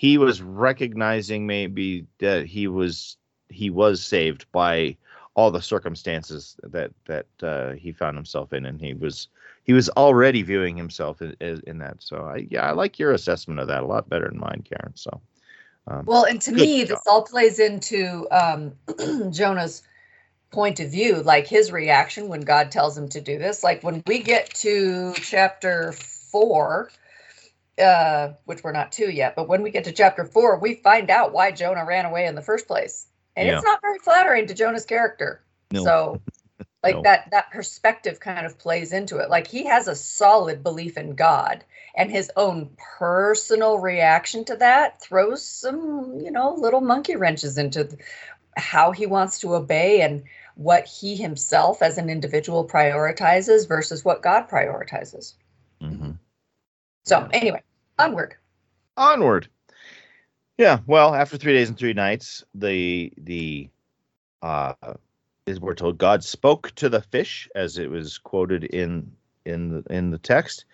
he was recognizing maybe that he was he was saved by all the circumstances that that uh, he found himself in, and he was he was already viewing himself in, in, that. So I yeah, I like your assessment of that a lot better than mine, Karen. So um, well, and to me, job. this all plays into um, Jonah's point of view, like his reaction when God tells him to do this. Like when we get to chapter four, uh, which we're not to yet, but when we get to chapter four, we find out why Jonah ran away in the first place. And Yeah. it's not very flattering to Jonah's character. No. So like No. that that perspective kind of plays into it. Like he has a solid belief in God and his own personal reaction to that throws some, you know, little monkey wrenches into how he wants to obey and what he himself as an individual prioritizes versus what God prioritizes. mhm. So anyway, onward. onward. Yeah, well, after three days and three nights, the the uh is we're told God spoke to the fish as it was quoted in in the in the text,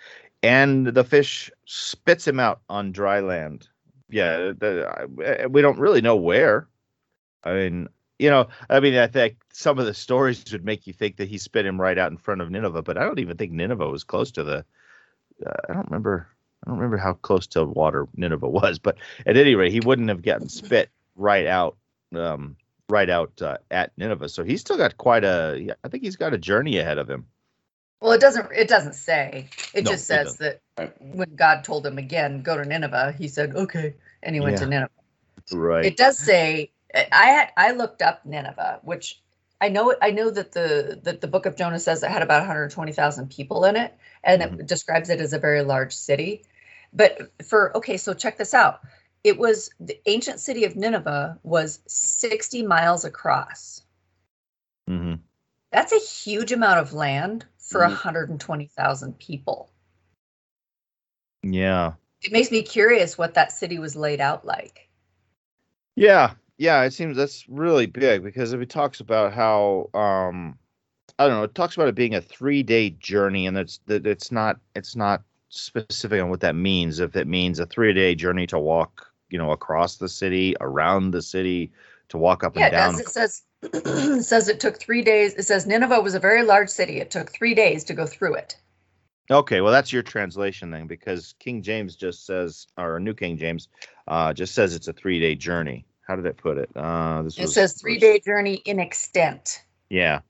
and the fish spits him out on dry land. Yeah, the, I- we don't really know where. I mean, you know, I mean, I think some of the stories would make you think that he spit him right out in front of Nineveh, but I don't even think Nineveh was close to the. Uh, I don't remember. I don't remember how close to water Nineveh was, but at any rate, he wouldn't have gotten spit right out, um, right out uh, at Nineveh. So he's still got quite a. I think he's got a journey ahead of him. Well, it doesn't it doesn't say. It No, just it says that Right. when God told him again, go to Nineveh, he said, "Okay." And he went to Nineveh. Right. It does say I had I looked up Nineveh, which I know I know that the that the book of Jonah says it had about 120,000 people in it, and it describes it as a very large city. But for okay, so check this out. it was the ancient city of Nineveh was 60 miles across. hmm That's a huge amount of land for Mhm. 120,000 people. Yeah. It makes me curious what that city was laid out like. Yeah, yeah, it seems that's really big because if it talks about how um I don't know, it talks about it being a three day journey and it's that it's not it's not specific on what that means. If it means a three day journey to walk, you know, across the city, around the city, to walk up Yeah, and down. does. It says it says it took three days. It says Nineveh was a very large city. It took three days to go through it. Okay, well that's your translation then, because King James just says, or New King James, uh, just says it's a three day journey. How did it put it? Uh, this It was says three day journey in extent. Yeah,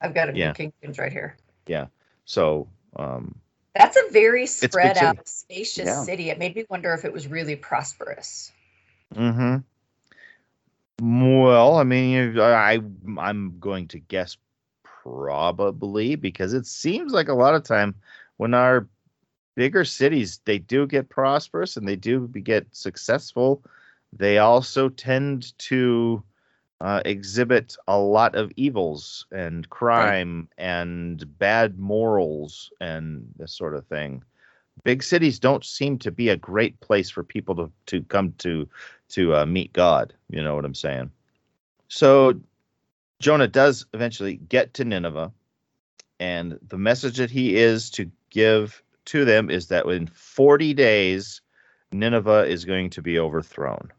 I've got a Yeah. New King right here. Yeah. So um, That's a very spread out, spacious Yeah. city. It made me wonder if it was really prosperous. hmm Well, I mean, I I'm going to guess probably because it seems like a lot of time when our bigger cities they do get prosperous and they do get successful, they also tend to uh, exhibit a lot of evils and crime and bad morals and this sort of thing. Big cities don't seem to be a great place for people to, to come to to uh, meet God. You know what I'm saying? So Jonah does eventually get to Nineveh, and the message that he is to give to them is that in 40 days, Nineveh is going to be overthrown.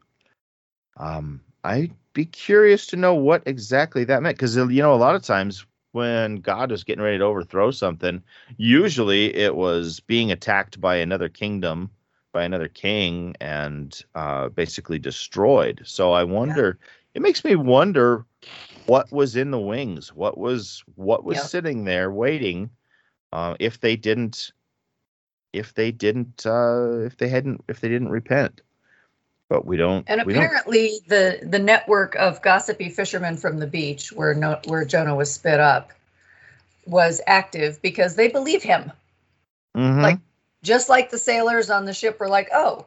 Um, I'd be curious to know what exactly that meant because, you know, a lot of times when God was getting ready to overthrow something, usually it was being attacked by another kingdom by another king and uh, basically destroyed. So I wonder. It makes me wonder what was in the wings. What was what was Yeah. sitting there waiting? Uh, if they didn't, if they didn't, uh, if they hadn't, if they didn't repent. But we don't. And we don't. apparently, the the network of gossipy fishermen from the beach, where no, where Jonah was spit up, was active because they believe him. Mhm. like- Just like the sailors on the ship were like, "Oh,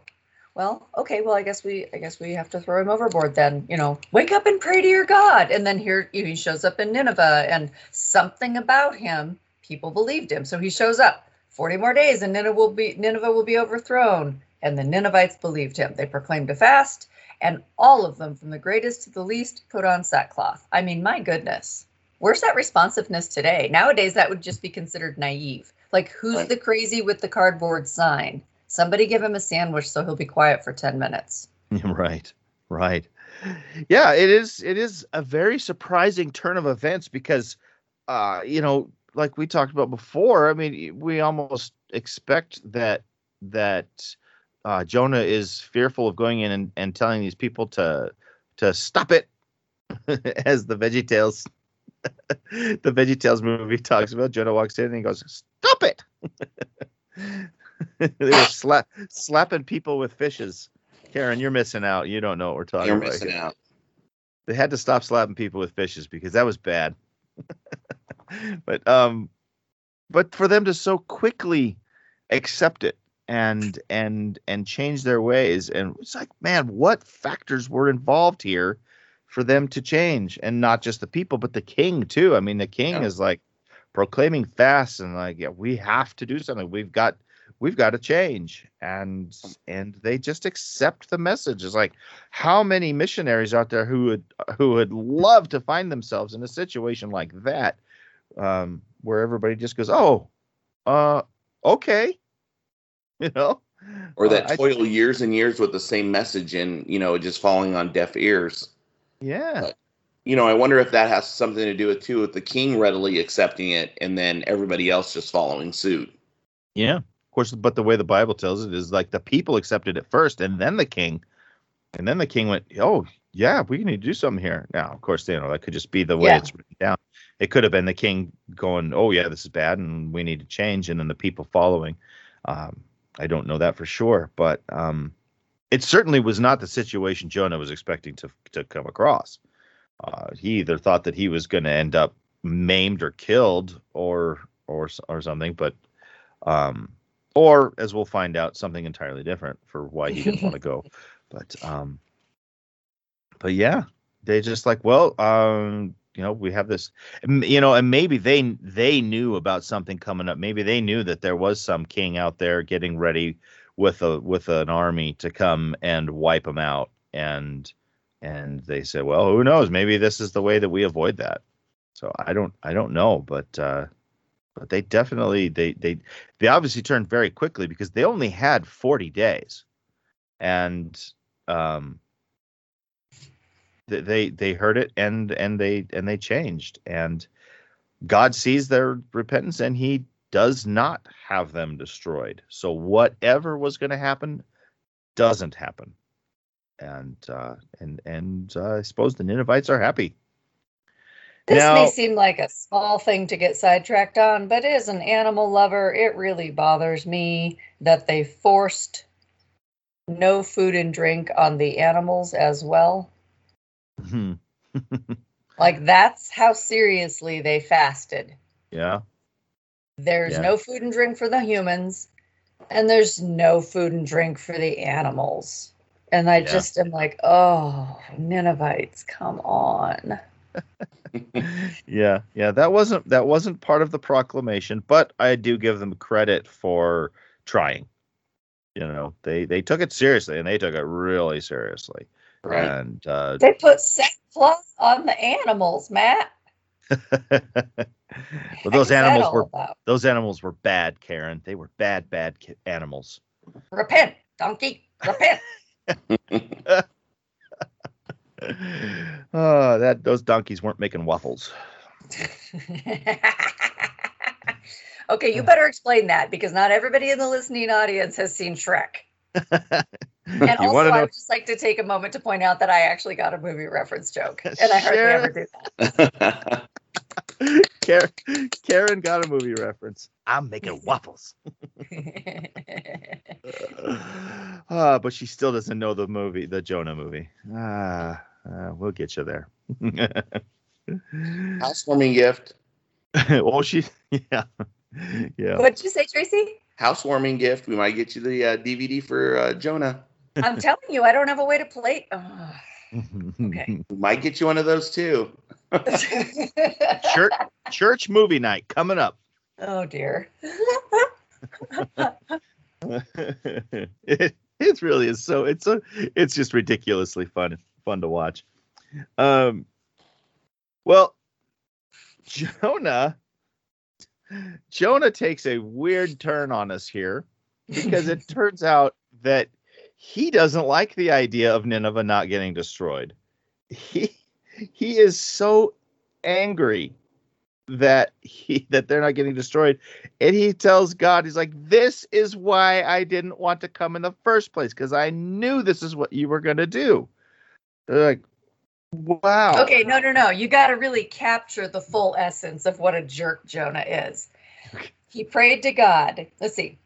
well, okay, well, I guess we, I guess we have to throw him overboard then. You know, wake up and pray to your God." And then here he shows up in Nineveh, and something about him, people believed him, so he shows up. Forty more days, and Nineveh will be Nineveh will be overthrown. And the Ninevites believed him. They proclaimed a fast, and all of them, from the greatest to the least, put on sackcloth. I mean, my goodness. Where's that responsiveness today? Nowadays, that would just be considered naive. Like, who's the crazy with the cardboard sign? Somebody give him a sandwich so he'll be quiet for 10 minutes. right right yeah it is it is a very surprising turn of events because uh you know like we talked about before i mean we almost expect that that uh jonah is fearful of going in and, and telling these people to to stop it as the veggie tales the veggie tales movie talks about jonah walks in and he goes stop it they were slap, slapping people with fishes Karen, you're missing out. You don't know what we're talking You're about. missing out. They had to stop slapping people with fishes because that was bad. but um, but for them to so quickly accept it and and and change their ways, and it's like, man, what factors were involved here for them to change, and not just the people, but the king too. I mean, the king Yeah. is like proclaiming fast and like, yeah, we have to do something. We've got we've got to change and and they just accept the message it's like how many missionaries out there who would who would love to find themselves in a situation like that um where everybody just goes oh uh okay you know? Or Uh, that I- toil years and years with the same message and, you know, just falling on deaf ears. yeah. You know, I wonder if that has something to do with too with the king readily accepting it and then everybody else just following suit. yeah. Of course but the way the bible tells it is like the people accepted it first and then the king. And then the king went oh yeah we need to do something here. Now of course you know that could just be the way Yeah. it's written down. It could have been the king going oh yeah this is bad and we need to change. And then the people following um, i don't know that for sure but um, it certainly was not the situation jonah was expecting to to come across. Uh, he either thought that he was going to end up maimed or killed or or or something but um or as we'll find out something entirely different for why he didn't want to go. But um, but yeah, they just like, well, um, you know, we have this, you know, and maybe they they knew about something coming up. Maybe they knew that there was some king out there getting ready with a with an army to come and wipe them out, and and they said, well, who knows? Maybe this is the way that we avoid that. So I don't I don't know, but uh, but they definitely they they they obviously turned very quickly because they only had 40 days, and um they they heard it and and they and they changed and God sees their repentance and he does not have them destroyed. So whatever was going to happen doesn't happen. And uh and and uh, I suppose the Ninevites are happy. This now, may seem like a small thing to get sidetracked on, but as an animal lover, it really bothers me that they forced no food and drink on the animals as well. Hmm. like that's how seriously they fasted. Yeah. There's yeah. no food and drink for the humans, and there's no food and drink for the animals. And I yeah. just am like, oh, Ninevites, come on. yeah, yeah, that wasn't that wasn't part of the proclamation, but I do give them credit for trying. You know, they they took it seriously and they took it really seriously. Right. And uh, they put sackcloth on the animals, Matt. well, those animals were about? those animals were bad, Karen. They were bad, bad ki- animals. Repent, donkey. Repent. oh, that those donkeys weren't making waffles. okay, you better explain that because not everybody in the listening audience has seen Shrek. And also, I would just like to take a moment to point out that I actually got a movie reference joke, and I hardly ever do that. Karen, Karen got a movie reference. I'm making waffles. uh, but she still doesn't know the movie, the Jonah movie. Ah, uh, we'll get you there. Housewarming gift. well, she, yeah, yeah. What'd you say, Tracy? Housewarming gift. We might get you the uh, DVD for uh, Jonah. I'm telling you, I don't have a way to play. Oh, okay. Might get you one of those too. church, church movie night coming up. Oh dear. it, it really is so it's a it's just ridiculously fun fun to watch. Um well Jonah Jonah takes a weird turn on us here because it turns out that he doesn't like the idea of Nineveh not getting destroyed. He he is so angry that he that they're not getting destroyed. And he tells god he's like this is why i didn't want to come in the first place because i knew this is what you were going to do. They're like wow. Okay no no no. You got to really capture the full essence of what a jerk jonah is. He prayed to god. Let's see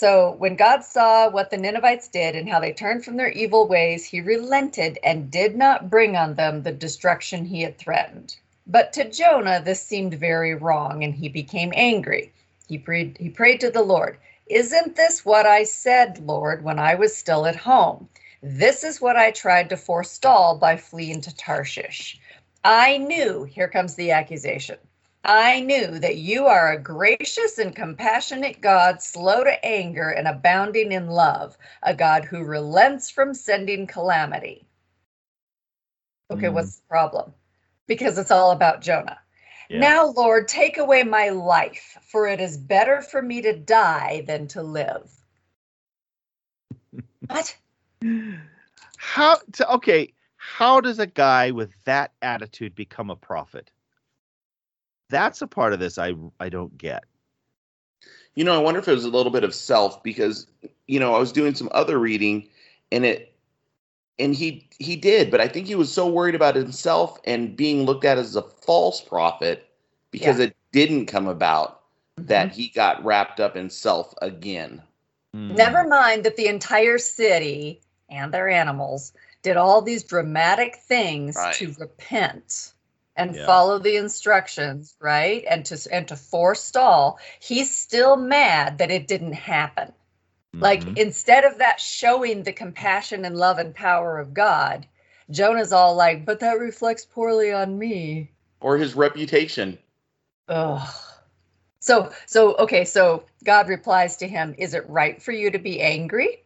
so when God saw what the Ninevites did and how they turned from their evil ways, he relented and did not bring on them the destruction he had threatened. But to Jonah, this seemed very wrong, and he became angry. He prayed, he prayed to the Lord, Isn't this what I said, Lord, when I was still at home? This is what I tried to forestall by fleeing to Tarshish. I knew, here comes the accusation. I knew that you are a gracious and compassionate God, slow to anger and abounding in love, a God who relents from sending calamity. Okay, mm. what's the problem? Because it's all about Jonah. Yeah. Now, Lord, take away my life, for it is better for me to die than to live. what? How to, okay, how does a guy with that attitude become a prophet? That's a part of this I I don't get. You know, I wonder if it was a little bit of self because you know I was doing some other reading, and it and he he did, but I think he was so worried about himself and being looked at as a false prophet because yeah. it didn't come about mm-hmm. that he got wrapped up in self again. Mm. Never mind that the entire city and their animals did all these dramatic things right. to repent and yeah. follow the instructions, right? And to and to forestall, he's still mad that it didn't happen. Like Mhm. instead of that showing the compassion and love and power of God, Jonah's all like, but that reflects poorly on me. Or his reputation. Ugh. So, so, okay, so God replies to him, Is it right for you to be angry?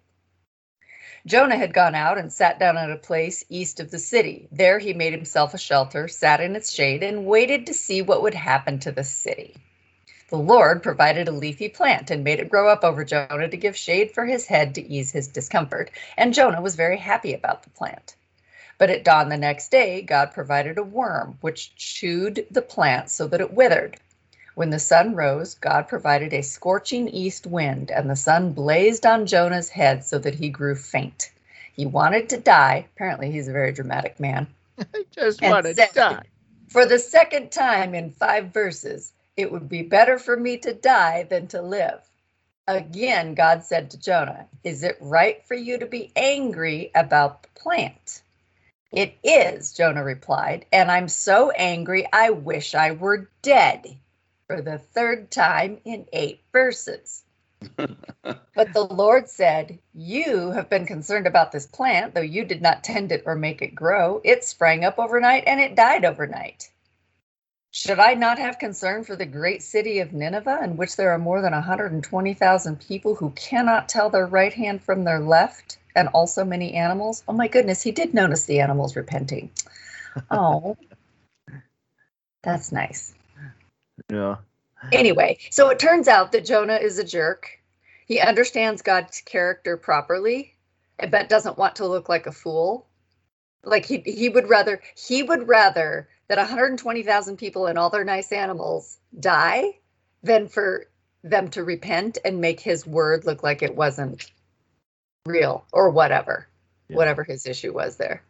Jonah had gone out and sat down at a place east of the city. There he made himself a shelter, sat in its shade, and waited to see what would happen to the city. The Lord provided a leafy plant and made it grow up over Jonah to give shade for his head to ease his discomfort, and Jonah was very happy about the plant. But at dawn the next day, God provided a worm which chewed the plant so that it withered. When the sun rose, God provided a scorching east wind, and the sun blazed on Jonah's head so that he grew faint. He wanted to die. Apparently, he's a very dramatic man. I just And want to die. For the second time in five verses, it would be better for me to die than to live. Again, God said to Jonah, Is it right for you to be angry about the plant? It is, Jonah replied, and I'm so angry I wish I were dead. For the third time in eight verses. but the Lord said, You have been concerned about this plant, though you did not tend it or make it grow. It sprang up overnight and it died overnight. Should I not have concern for the great city of Nineveh, in which there are more than 120,000 people who cannot tell their right hand from their left, and also many animals? Oh my goodness, he did notice the animals repenting. Oh, that's nice. Yeah. Anyway, so it turns out that Jonah is a jerk. He understands God's character properly, but doesn't want to look like a fool. Like he he would rather he would rather that 120,000 people and all their nice animals die than for them to repent and make his word look like it wasn't real or whatever. Yeah. Whatever his issue was there.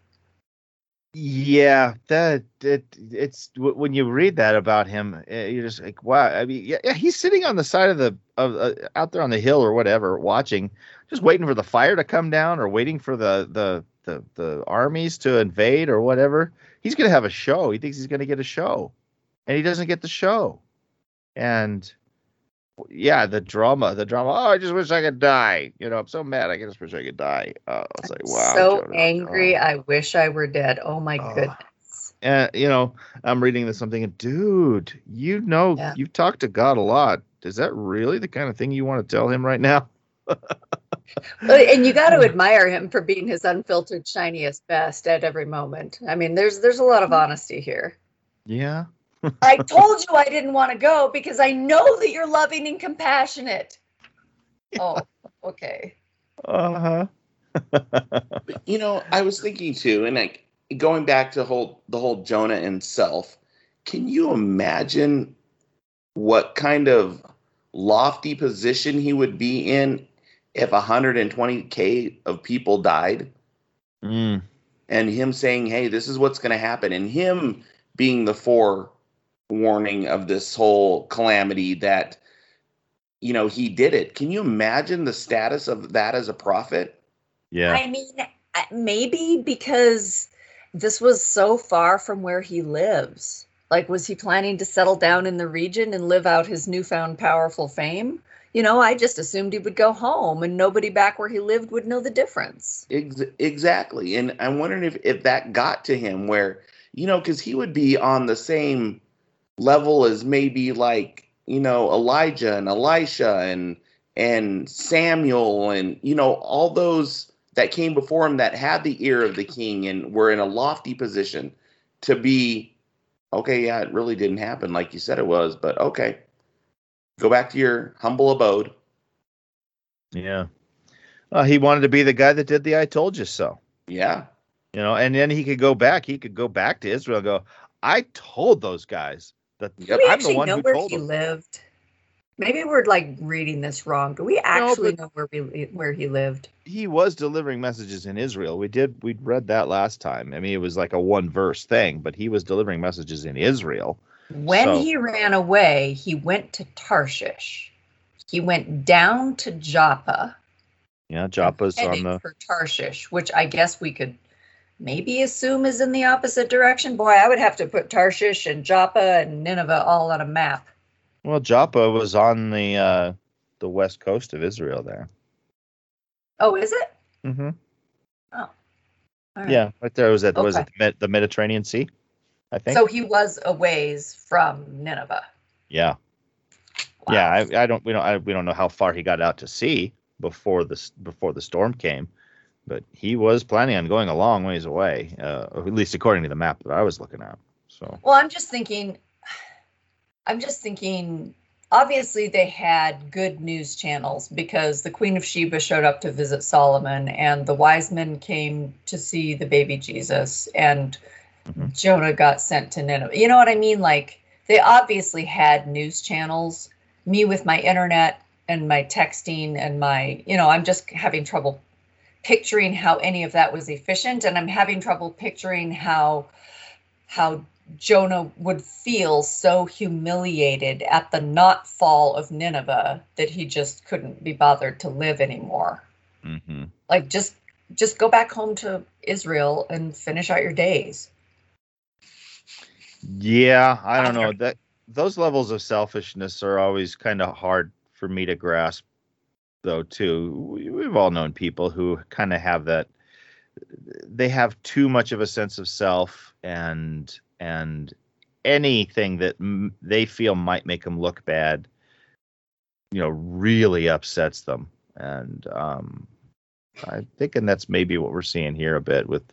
Yeah, that it it's when you read that about him, eh, you're just like, wow. I mean, yeah, yeah he's sitting on the side of the of uh, out there on the hill or whatever, watching, just waiting for the fire to come down or waiting for the the the the armies to invade or whatever. He's gonna have a show. He thinks he's gonna get a show, and he doesn't get the show. And yeah, the drama, the drama. Oh, I just wish I could die. You know, I'm so mad. I just wish I could die. Uh, it's like wow. so Jonah, angry. oh. I wish I were dead. Oh my Oh. goodness. and you know i'm reading this i'm thinking dude you know Yeah. you've talked to god a lot is that really the kind of thing you want to tell him right now And you got to admire him for being his unfiltered, shiniest best at every moment. I mean, there's there's a lot of honesty here. yeah I told you I didn't want to go because I know that you're loving and compassionate. Oh, okay. uh-huh you know, I was thinking too, and like going back to whole the whole Jonah and self. Can you imagine what kind of lofty position he would be in if 120k of people died, mm, and him saying, "Hey, this is what's going to happen," and him being the forewarning of this whole calamity that you know he did it. Can you imagine the status of that as a prophet? yeah I mean, uh, maybe because this was so far from where he lives. Like, was he planning to settle down in the region and live out his newfound powerful fame? You know, I just assumed he would go home and nobody back where he lived would know the difference. Ex- exactly. And I'm wondering if, if that got to him where, you know, because he would be on the same level as maybe like, you know, Elijah and Elisha and and Samuel and, you know, all those that came before him that had the ear of the king and were in a lofty position to be, okay, yeah, it really didn't happen like you said it was, but okay. Go back to your humble abode. yeah well, he wanted to be the guy that did the i told you so Yeah. you know and then he could go back he could go back to israel go i told those guys that Yep. Do we i'm the actually one know who where told he them lived? Maybe we're like reading this wrong. Do we actually but- know where we where he lived? he was delivering messages in Israel. We did we read that last time. I mean, it was like a one verse thing, but he was delivering messages in Israel. When So- he ran away, he went to Tarshish. He went down to Joppa, Yeah, Joppa's on the for Tarshish, which I guess we could maybe assume is in the opposite direction. Boy, I would have to put Tarshish and Joppa and Nineveh all on a map. well, Joppa was on the uh the west coast of Israel there. Oh, is it? Mm-hmm. All right. Yeah, right there was at was it the, the Mediterranean Sea? I think. So he was a ways from Nineveh. yeah, Wow. yeah. I, I don't we don't I, we don't know how far he got out to sea before this before the storm came, but he was planning on going a long ways away, uh, at least according to the map that I was looking at. So Well, I'm just thinking, I'm just thinking, obviously they had good news channels because the Queen of Sheba showed up to visit Solomon and the wise men came to see the baby Jesus and Mhm. Jonah got sent to Nineveh. You know what I mean? Like they obviously had news channels. Me with my internet and my texting and my, you know, I'm just having trouble picturing how any of that was efficient and I'm having trouble picturing how how Jonah would feel so humiliated at the not fall of Nineveh that he just couldn't be bothered to live anymore. hmm Like just just go back home to Israel and finish out your days. yeah, I don't know that those levels of selfishness are always kind of hard for me to grasp, though. Too, we, we've all known people who kind of have that. They have too much of a sense of self, and and anything that m- they feel might make them look bad, you know, really upsets them. And um, I'm thinking that's maybe what we're seeing here a bit with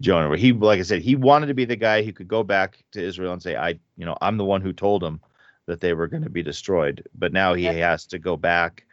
Jonah, where he, like I said, he wanted to be the guy who could go back to Israel and say, I, you know, I'm the one who told him that they were going to be destroyed. But now he has to go back.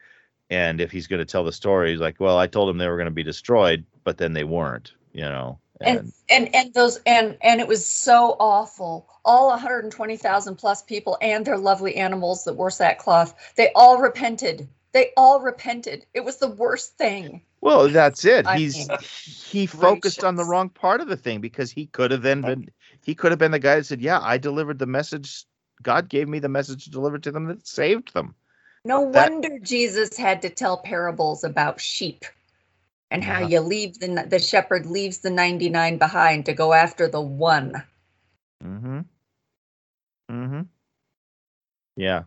And if he's going to tell the story, he's like, well, I told him they were going to be destroyed, but then they weren't, you know. And and and those and and it was so awful. All 120,000 plus people and their lovely animals that wore sackcloth, they all repented. They all repented. It was the worst thing. Well, that's it. I He's mean, he focused on the wrong part of the thing because he could have then been he could have been the guy that said, "Yeah, I delivered the message. God gave me the message to deliver to them that saved them." No That- wonder Jesus had to tell parables about sheep and how Yeah. you leave the the shepherd leaves the 99 behind to go after the one. Mm-hmm. Mm-hmm. Yeah.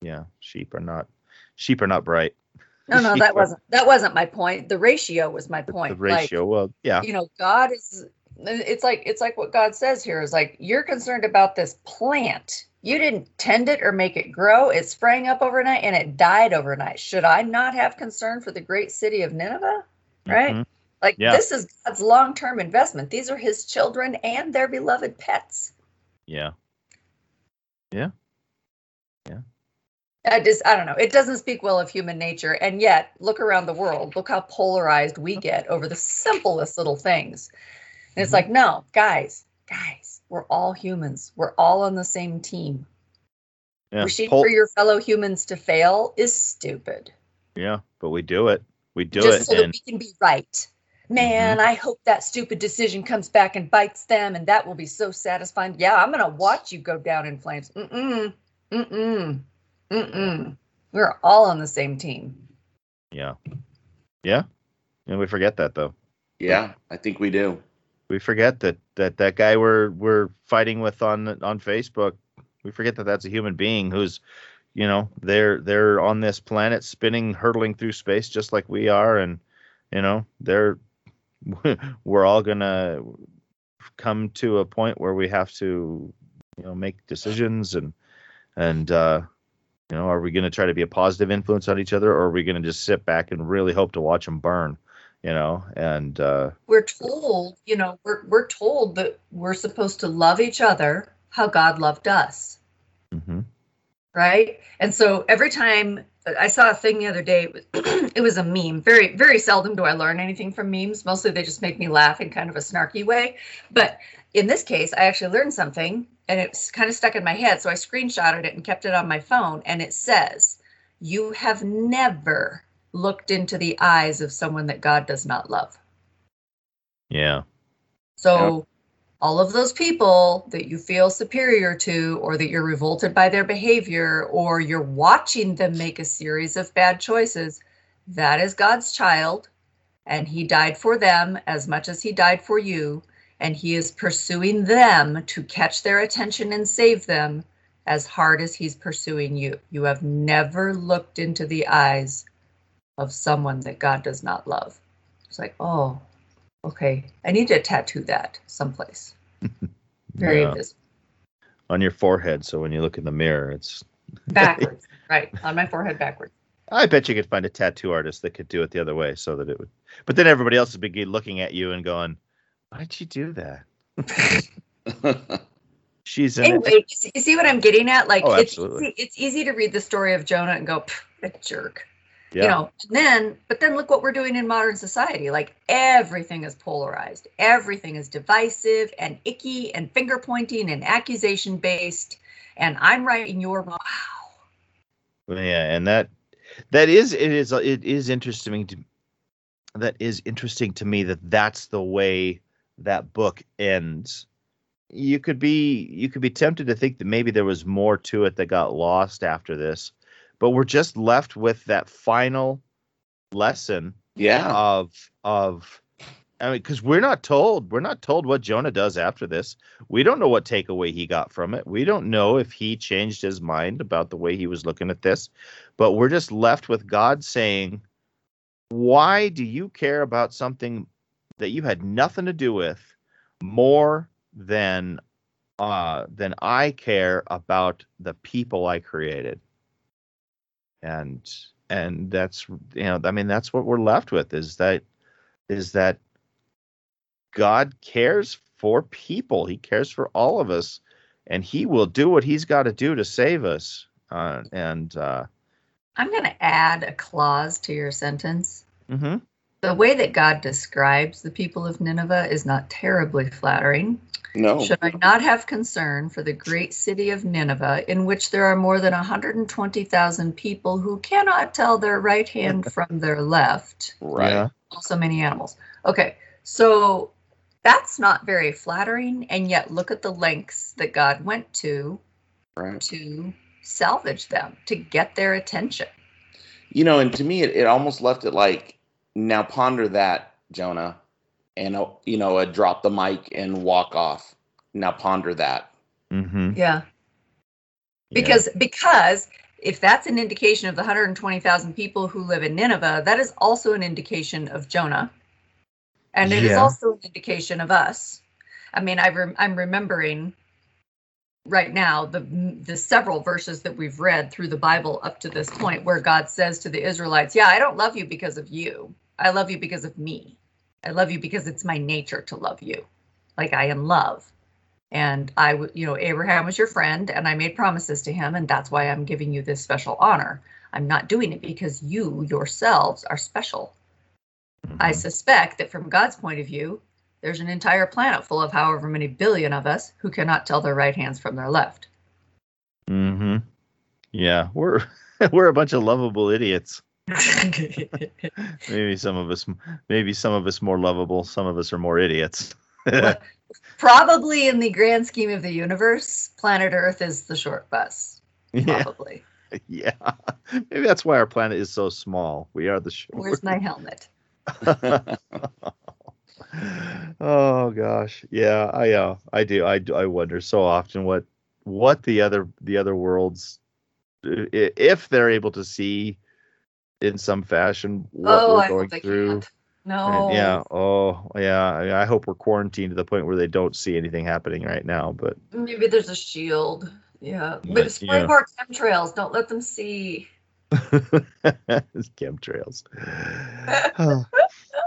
Yeah. Sheep are not sheep are not bright. No, no, that wasn't that wasn't my point. The ratio was my The point. Like, ratio. well, yeah. you know god is it's like it's like what god says here is like you're concerned about this plant you didn't tend it or make it grow it sprang up overnight and it died overnight should i not have concern for the great city of nineveh right Mhm. like Yeah. this is god's long-term investment these are his children and their beloved pets Yeah. Yeah. Yeah. I just I don't know. It doesn't speak well of human nature, and yet look around the world. Look how polarized we get over the simplest little things. And it's Mhm. like, no, guys, guys, we're all humans. We're all on the same team. Yeah. Wishing Pol- for your fellow humans to fail is stupid. yeah, but we do it. We do Just it so that we can be right. Man, mm-hmm. I hope that stupid decision comes back and bites them, and that will be so satisfying. Yeah, I'm gonna watch you go down in flames. Mm-mm. Mm-mm. Mm-mm. We're all on the same team. yeah. Yeah. And we forget that though. Yeah, I think we do. We forget that that that guy we're we're fighting with on on Facebook. We forget that that's a human being who's, you know, they're they're on this planet spinning, hurtling through space just like we are, and you know they're we're all gonna come to a point where we have to, you know, make decisions and and uh, you know, are we going to try to be a positive influence on each other, or are we going to just sit back and really hope to watch them burn? You know, and uh, We're told, you know, we're we're told that we're supposed to love each other how God loved us. mhm. right? And so every time I saw a thing the other day, it was, it was a meme. Very, very seldom do I learn anything from memes. Mostly they just make me laugh in kind of a snarky way. But in this case, I actually learned something and it's kind of stuck in my head. So I screenshotted it and kept it on my phone. And it says, You have never looked into the eyes of someone that God does not love. yeah, So all of those people that you feel superior to, or that you're revolted by their behavior, or you're watching them make a series of bad choices, that is God's child. And he died for them as much as he died for you. And he is pursuing them to catch their attention and save them as hard as he's pursuing you. You have never looked into the eyes of someone that God does not love. It's like, oh, okay, I need to tattoo that someplace. Very Yeah. visible. on your forehead, so when you look in the mirror, it's. Backwards, right, on my forehead backwards. I bet you could find a tattoo artist that could do it the other way, so that it would. But then everybody else would be looking at you and going, "Why'd you do that?" She's in. Anyway, you see, you see what I'm getting at? Like, Oh, it's easy, it's easy to read the story of Jonah and go, a jerk. Yeah. you know and then but then look what we're doing in modern society like everything is polarized everything is divisive and icky and finger pointing and accusation based and i'm right and you're wrong wow Yeah, and that that is it is it is interesting to that is interesting to me that that's the way that book ends. You could be you could be tempted to think that maybe there was more to it that got lost after this, but we're just left with that final lesson yeah. of of I mean, because we're not told we're not told what Jonah does after this. We don't know what takeaway he got from it. We don't know if he changed his mind about the way he was looking at this. But we're just left with God saying, "Why do you care about something that you had nothing to do with more than uh than I care about the people I created?" And and that's you know I mean that's what we're left with is that is that God cares for people. He cares for all of us, and He will do what He's got to do to save us. Uh, and uh, i'm going to add a clause to your sentence mhm. The way that god describes the people of nineveh is not terribly flattering No. Should I not have concern for the great city of Nineveh, in which there are more than 120,000 people who cannot tell their right hand from their left? Right. Yeah. Also, many animals. Okay, so that's not very flattering, and yet look at the lengths that God went to Right. to salvage them, to get their attention. You know, and to me, it, it almost left it like, now ponder that, Jonah, and uh, you know, uh, drop the mic and walk off. Now ponder that. Mm-hmm. Yeah, because because if that's an indication of the 120,000 people who live in Nineveh, that is also an indication of Jonah. And it is Yeah. also an indication of us. I mean, I rem- I'm remembering right now the the several verses that we've read through the Bible up to this point where God says to the Israelites, "Yeah, I don't love you because of you. I love you because of me. I love you because it's my nature to love you. Like I am love." and I, you know, Abraham was your friend, and I made promises to him, and that's why I'm giving you this special honor. I'm not doing it because you yourselves are special. I Mhm. suspect that from God's point of view, there's an entire planet full of however many billion of us who cannot tell their right hands from their left. Mm-hmm. Yeah, we're we're a bunch of lovable idiots. Maybe some of us, maybe some of us more lovable. Some of us are more idiots. Probably in the grand scheme of the universe, planet Earth is the short bus. Probably. yeah. Maybe that's why our planet is so small. We are the short. Where's my helmet? oh gosh yeah i uh i do i do i wonder so often what what the other the other worlds if they're able to see in some fashion what oh, we're I going hope they through can't. No. And yeah oh yeah I, I hope we're quarantined to the point where they don't see anything happening right now but Maybe there's a shield. Yeah. Yeah, But spray yeah. more chemtrails. Don't let them see. chemtrails Oh.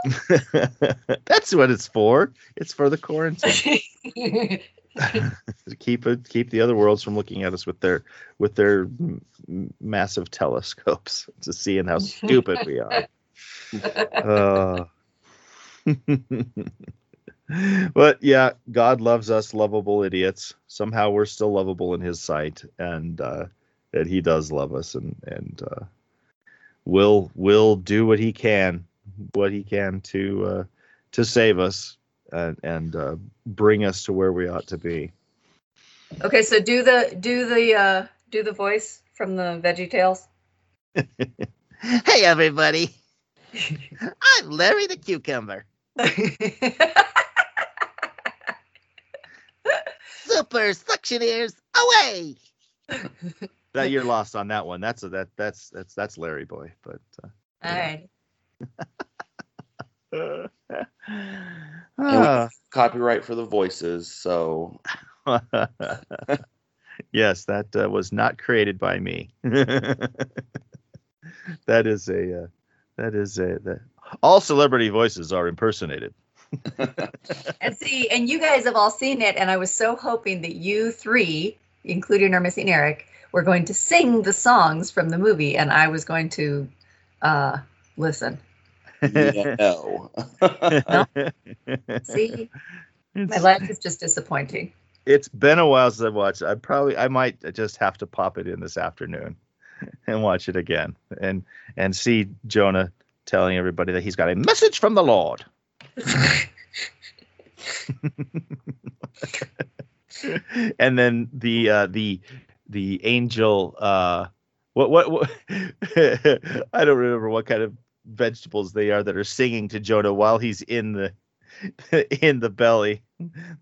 that's what it's for it's for the quarantine keep it keep the other worlds from looking at us with their with their m- massive telescopes to seeing how stupid we are. Uh, but yeah, God loves us lovable idiots. Somehow we're still lovable in His sight, and uh, that He does love us, and and uh, will will do what He can, what He can to uh, to save us and and uh, bring us to where we ought to be. okay, so do the do the uh do the voice from the Veggie Tales. Hey everybody, I'm Larry the cucumber. Super suctioneers away. that you're lost on that one. That's a, that that's that's that's Larry boy, but uh, All right. Ah. Copyright for the voices. So yes, that uh, was not created by me. that is a uh, that is a that all celebrity voices are impersonated. And see, and you guys have all seen it, and I was so hoping that you three, including our missing Eric, were going to sing the songs from the movie, and I was going to uh, listen. no. See, my it's, life is just disappointing. it's been a while since I've watched. I probably I might just have to pop it in this afternoon and watch it again and and see Jonah telling everybody that he's got a message from the Lord. and then the uh, the the angel uh, what what, what I don't remember what kind of vegetables they are that are singing to Jonah while he's in the in the belly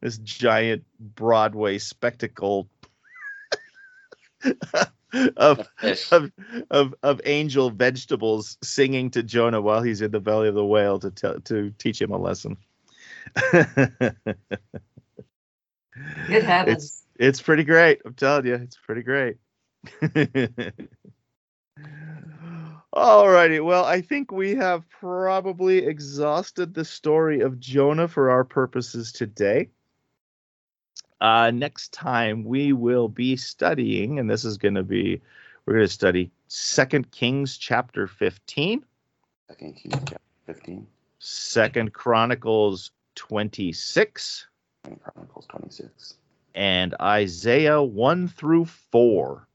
this giant Broadway spectacle of, of of of angel vegetables singing to Jonah while he's in the belly of the whale to tell to teach him a lesson. It happens. It's pretty great. I'm telling you, it's pretty great. Alrighty. Well, I think we have probably exhausted the story of Jonah for our purposes today. Uh, next time we will be studying, and this is going to be, we're going to study Second Kings chapter 15, Second Kings chapter 15. Second Chronicles 26, and Chronicles 26. and Isaiah 1 through 4.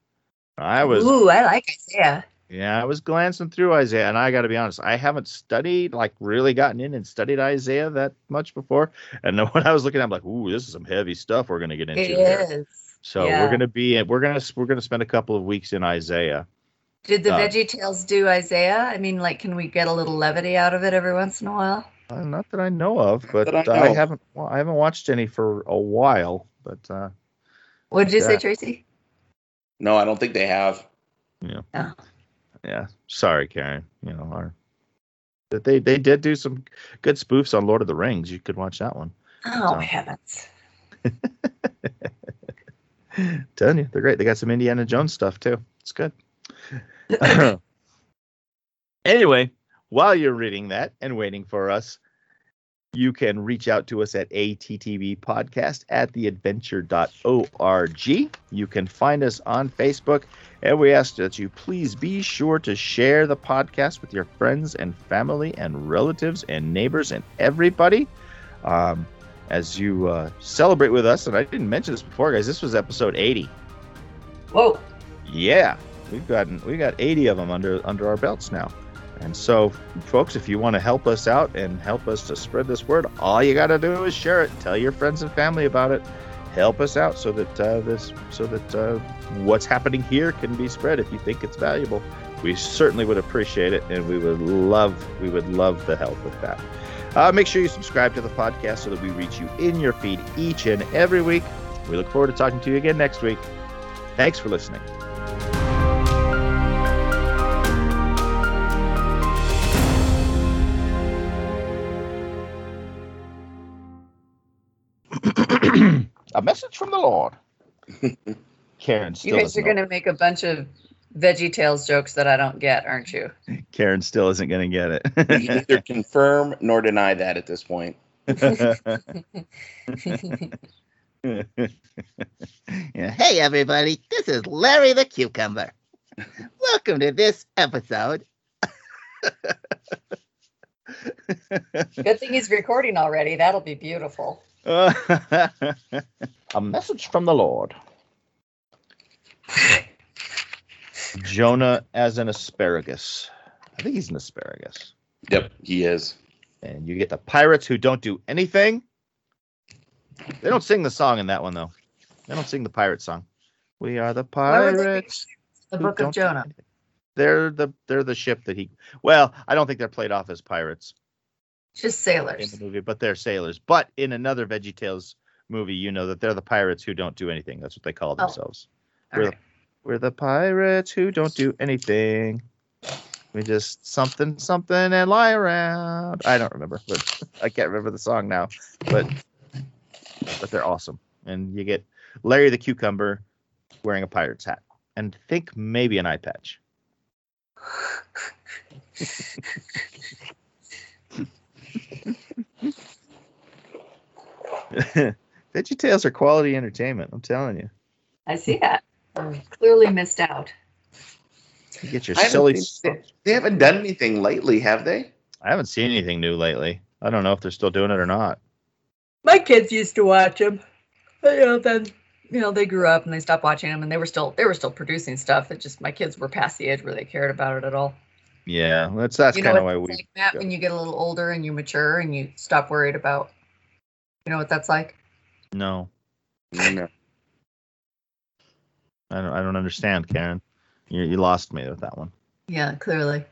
I was Ooh, I like Isaiah. Yeah, I was glancing through Isaiah, and I got to be honest, I haven't studied, like, really gotten in and studied Isaiah that much before. And then when I was looking, I'm like, "Ooh, this is some heavy stuff we're gonna get into." It here. is. So Yeah. we're gonna be, we're gonna, we're gonna spend a couple of weeks in Isaiah. Did the Uh, Veggie Tales do Isaiah? I mean, like, can we get a little levity out of it every once in a while? Uh, not that I know of, but I I, know of. haven't, well, I haven't watched any for a while. But uh, What did you say, Tracy? No, I don't think they have. Oh. Yeah, sorry, Karen. You know, our, that they they did do some good spoofs on Lord of the Rings. You could watch that one. Oh, So. heavens. Telling you, they're great. They got some Indiana Jones stuff too. It's good. anyway, while you're reading that and waiting for us, you can reach out to us at ATTV podcast at theadventure.org. You can find us on Facebook, and we ask that you please be sure to share the podcast with your friends and family and relatives and neighbors and everybody. Um, as you uh, celebrate with us, and I didn't mention this before, guys, this was episode 80. Whoa. Yeah, we've gotten we got 80 of them under under our belts now. And so, folks, if you want to help us out and help us to spread this word, all you got to do is share it. Tell your friends and family about it. Help us out so that uh, this so that uh, what's happening here can be spread. If you think it's valuable, we certainly would appreciate it, and we would love we would love the help with that. Uh, make sure you subscribe to the podcast so that we reach you in your feed each and every week. We look forward to talking to you again next week. Thanks for listening. From the Lord. Karen You guys are going to make a bunch of Veggie Tales jokes that I don't get, aren't you? Karen still isn't going to get We can it. neither confirm nor deny that at this point. Yeah, Hey, everybody, this is Larry the Cucumber. Welcome to this episode. Good thing he's recording already. That'll be beautiful. a message from the Lord. Jonah as an asparagus. I think he's an asparagus. Yep, he is. And you get the pirates who don't do anything. They don't sing the song in that one though. They don't sing the pirate song. We are the Why would they be pirates. The Book of Jonah. They're the they're the ship that he. Well, I don't think they're played off as pirates Just in sailors. the movie, but they're sailors. But in another Veggie Tales movie, you know that they're the pirates who don't do anything. That's what they call Oh. themselves. All We're, right. the, we're the pirates who don't do anything. We just something something and lie around. I don't remember, but I can't remember the song now. But but they're awesome, and you get Larry the cucumber wearing a pirate's hat, and think maybe an eye patch. Veggie Tales are quality entertainment. I'm telling you. I see that. I clearly missed out. You get your silly. seen- they, they haven't done anything lately, have they? I haven't seen anything new lately. I don't know if they're still doing it or not. My kids used to watch them. But, you know, then you know they grew up and they stopped watching them, and they were still they were still producing stuff. It just my kids were past the age where they cared about it at all. Yeah, that's that's you know kind of why it's we. like, Matt, when you get a little older and you mature and you stop worried about. You know what that's like? No, No. I don't. I don't understand, Karen. You you lost me with that one. Yeah, clearly.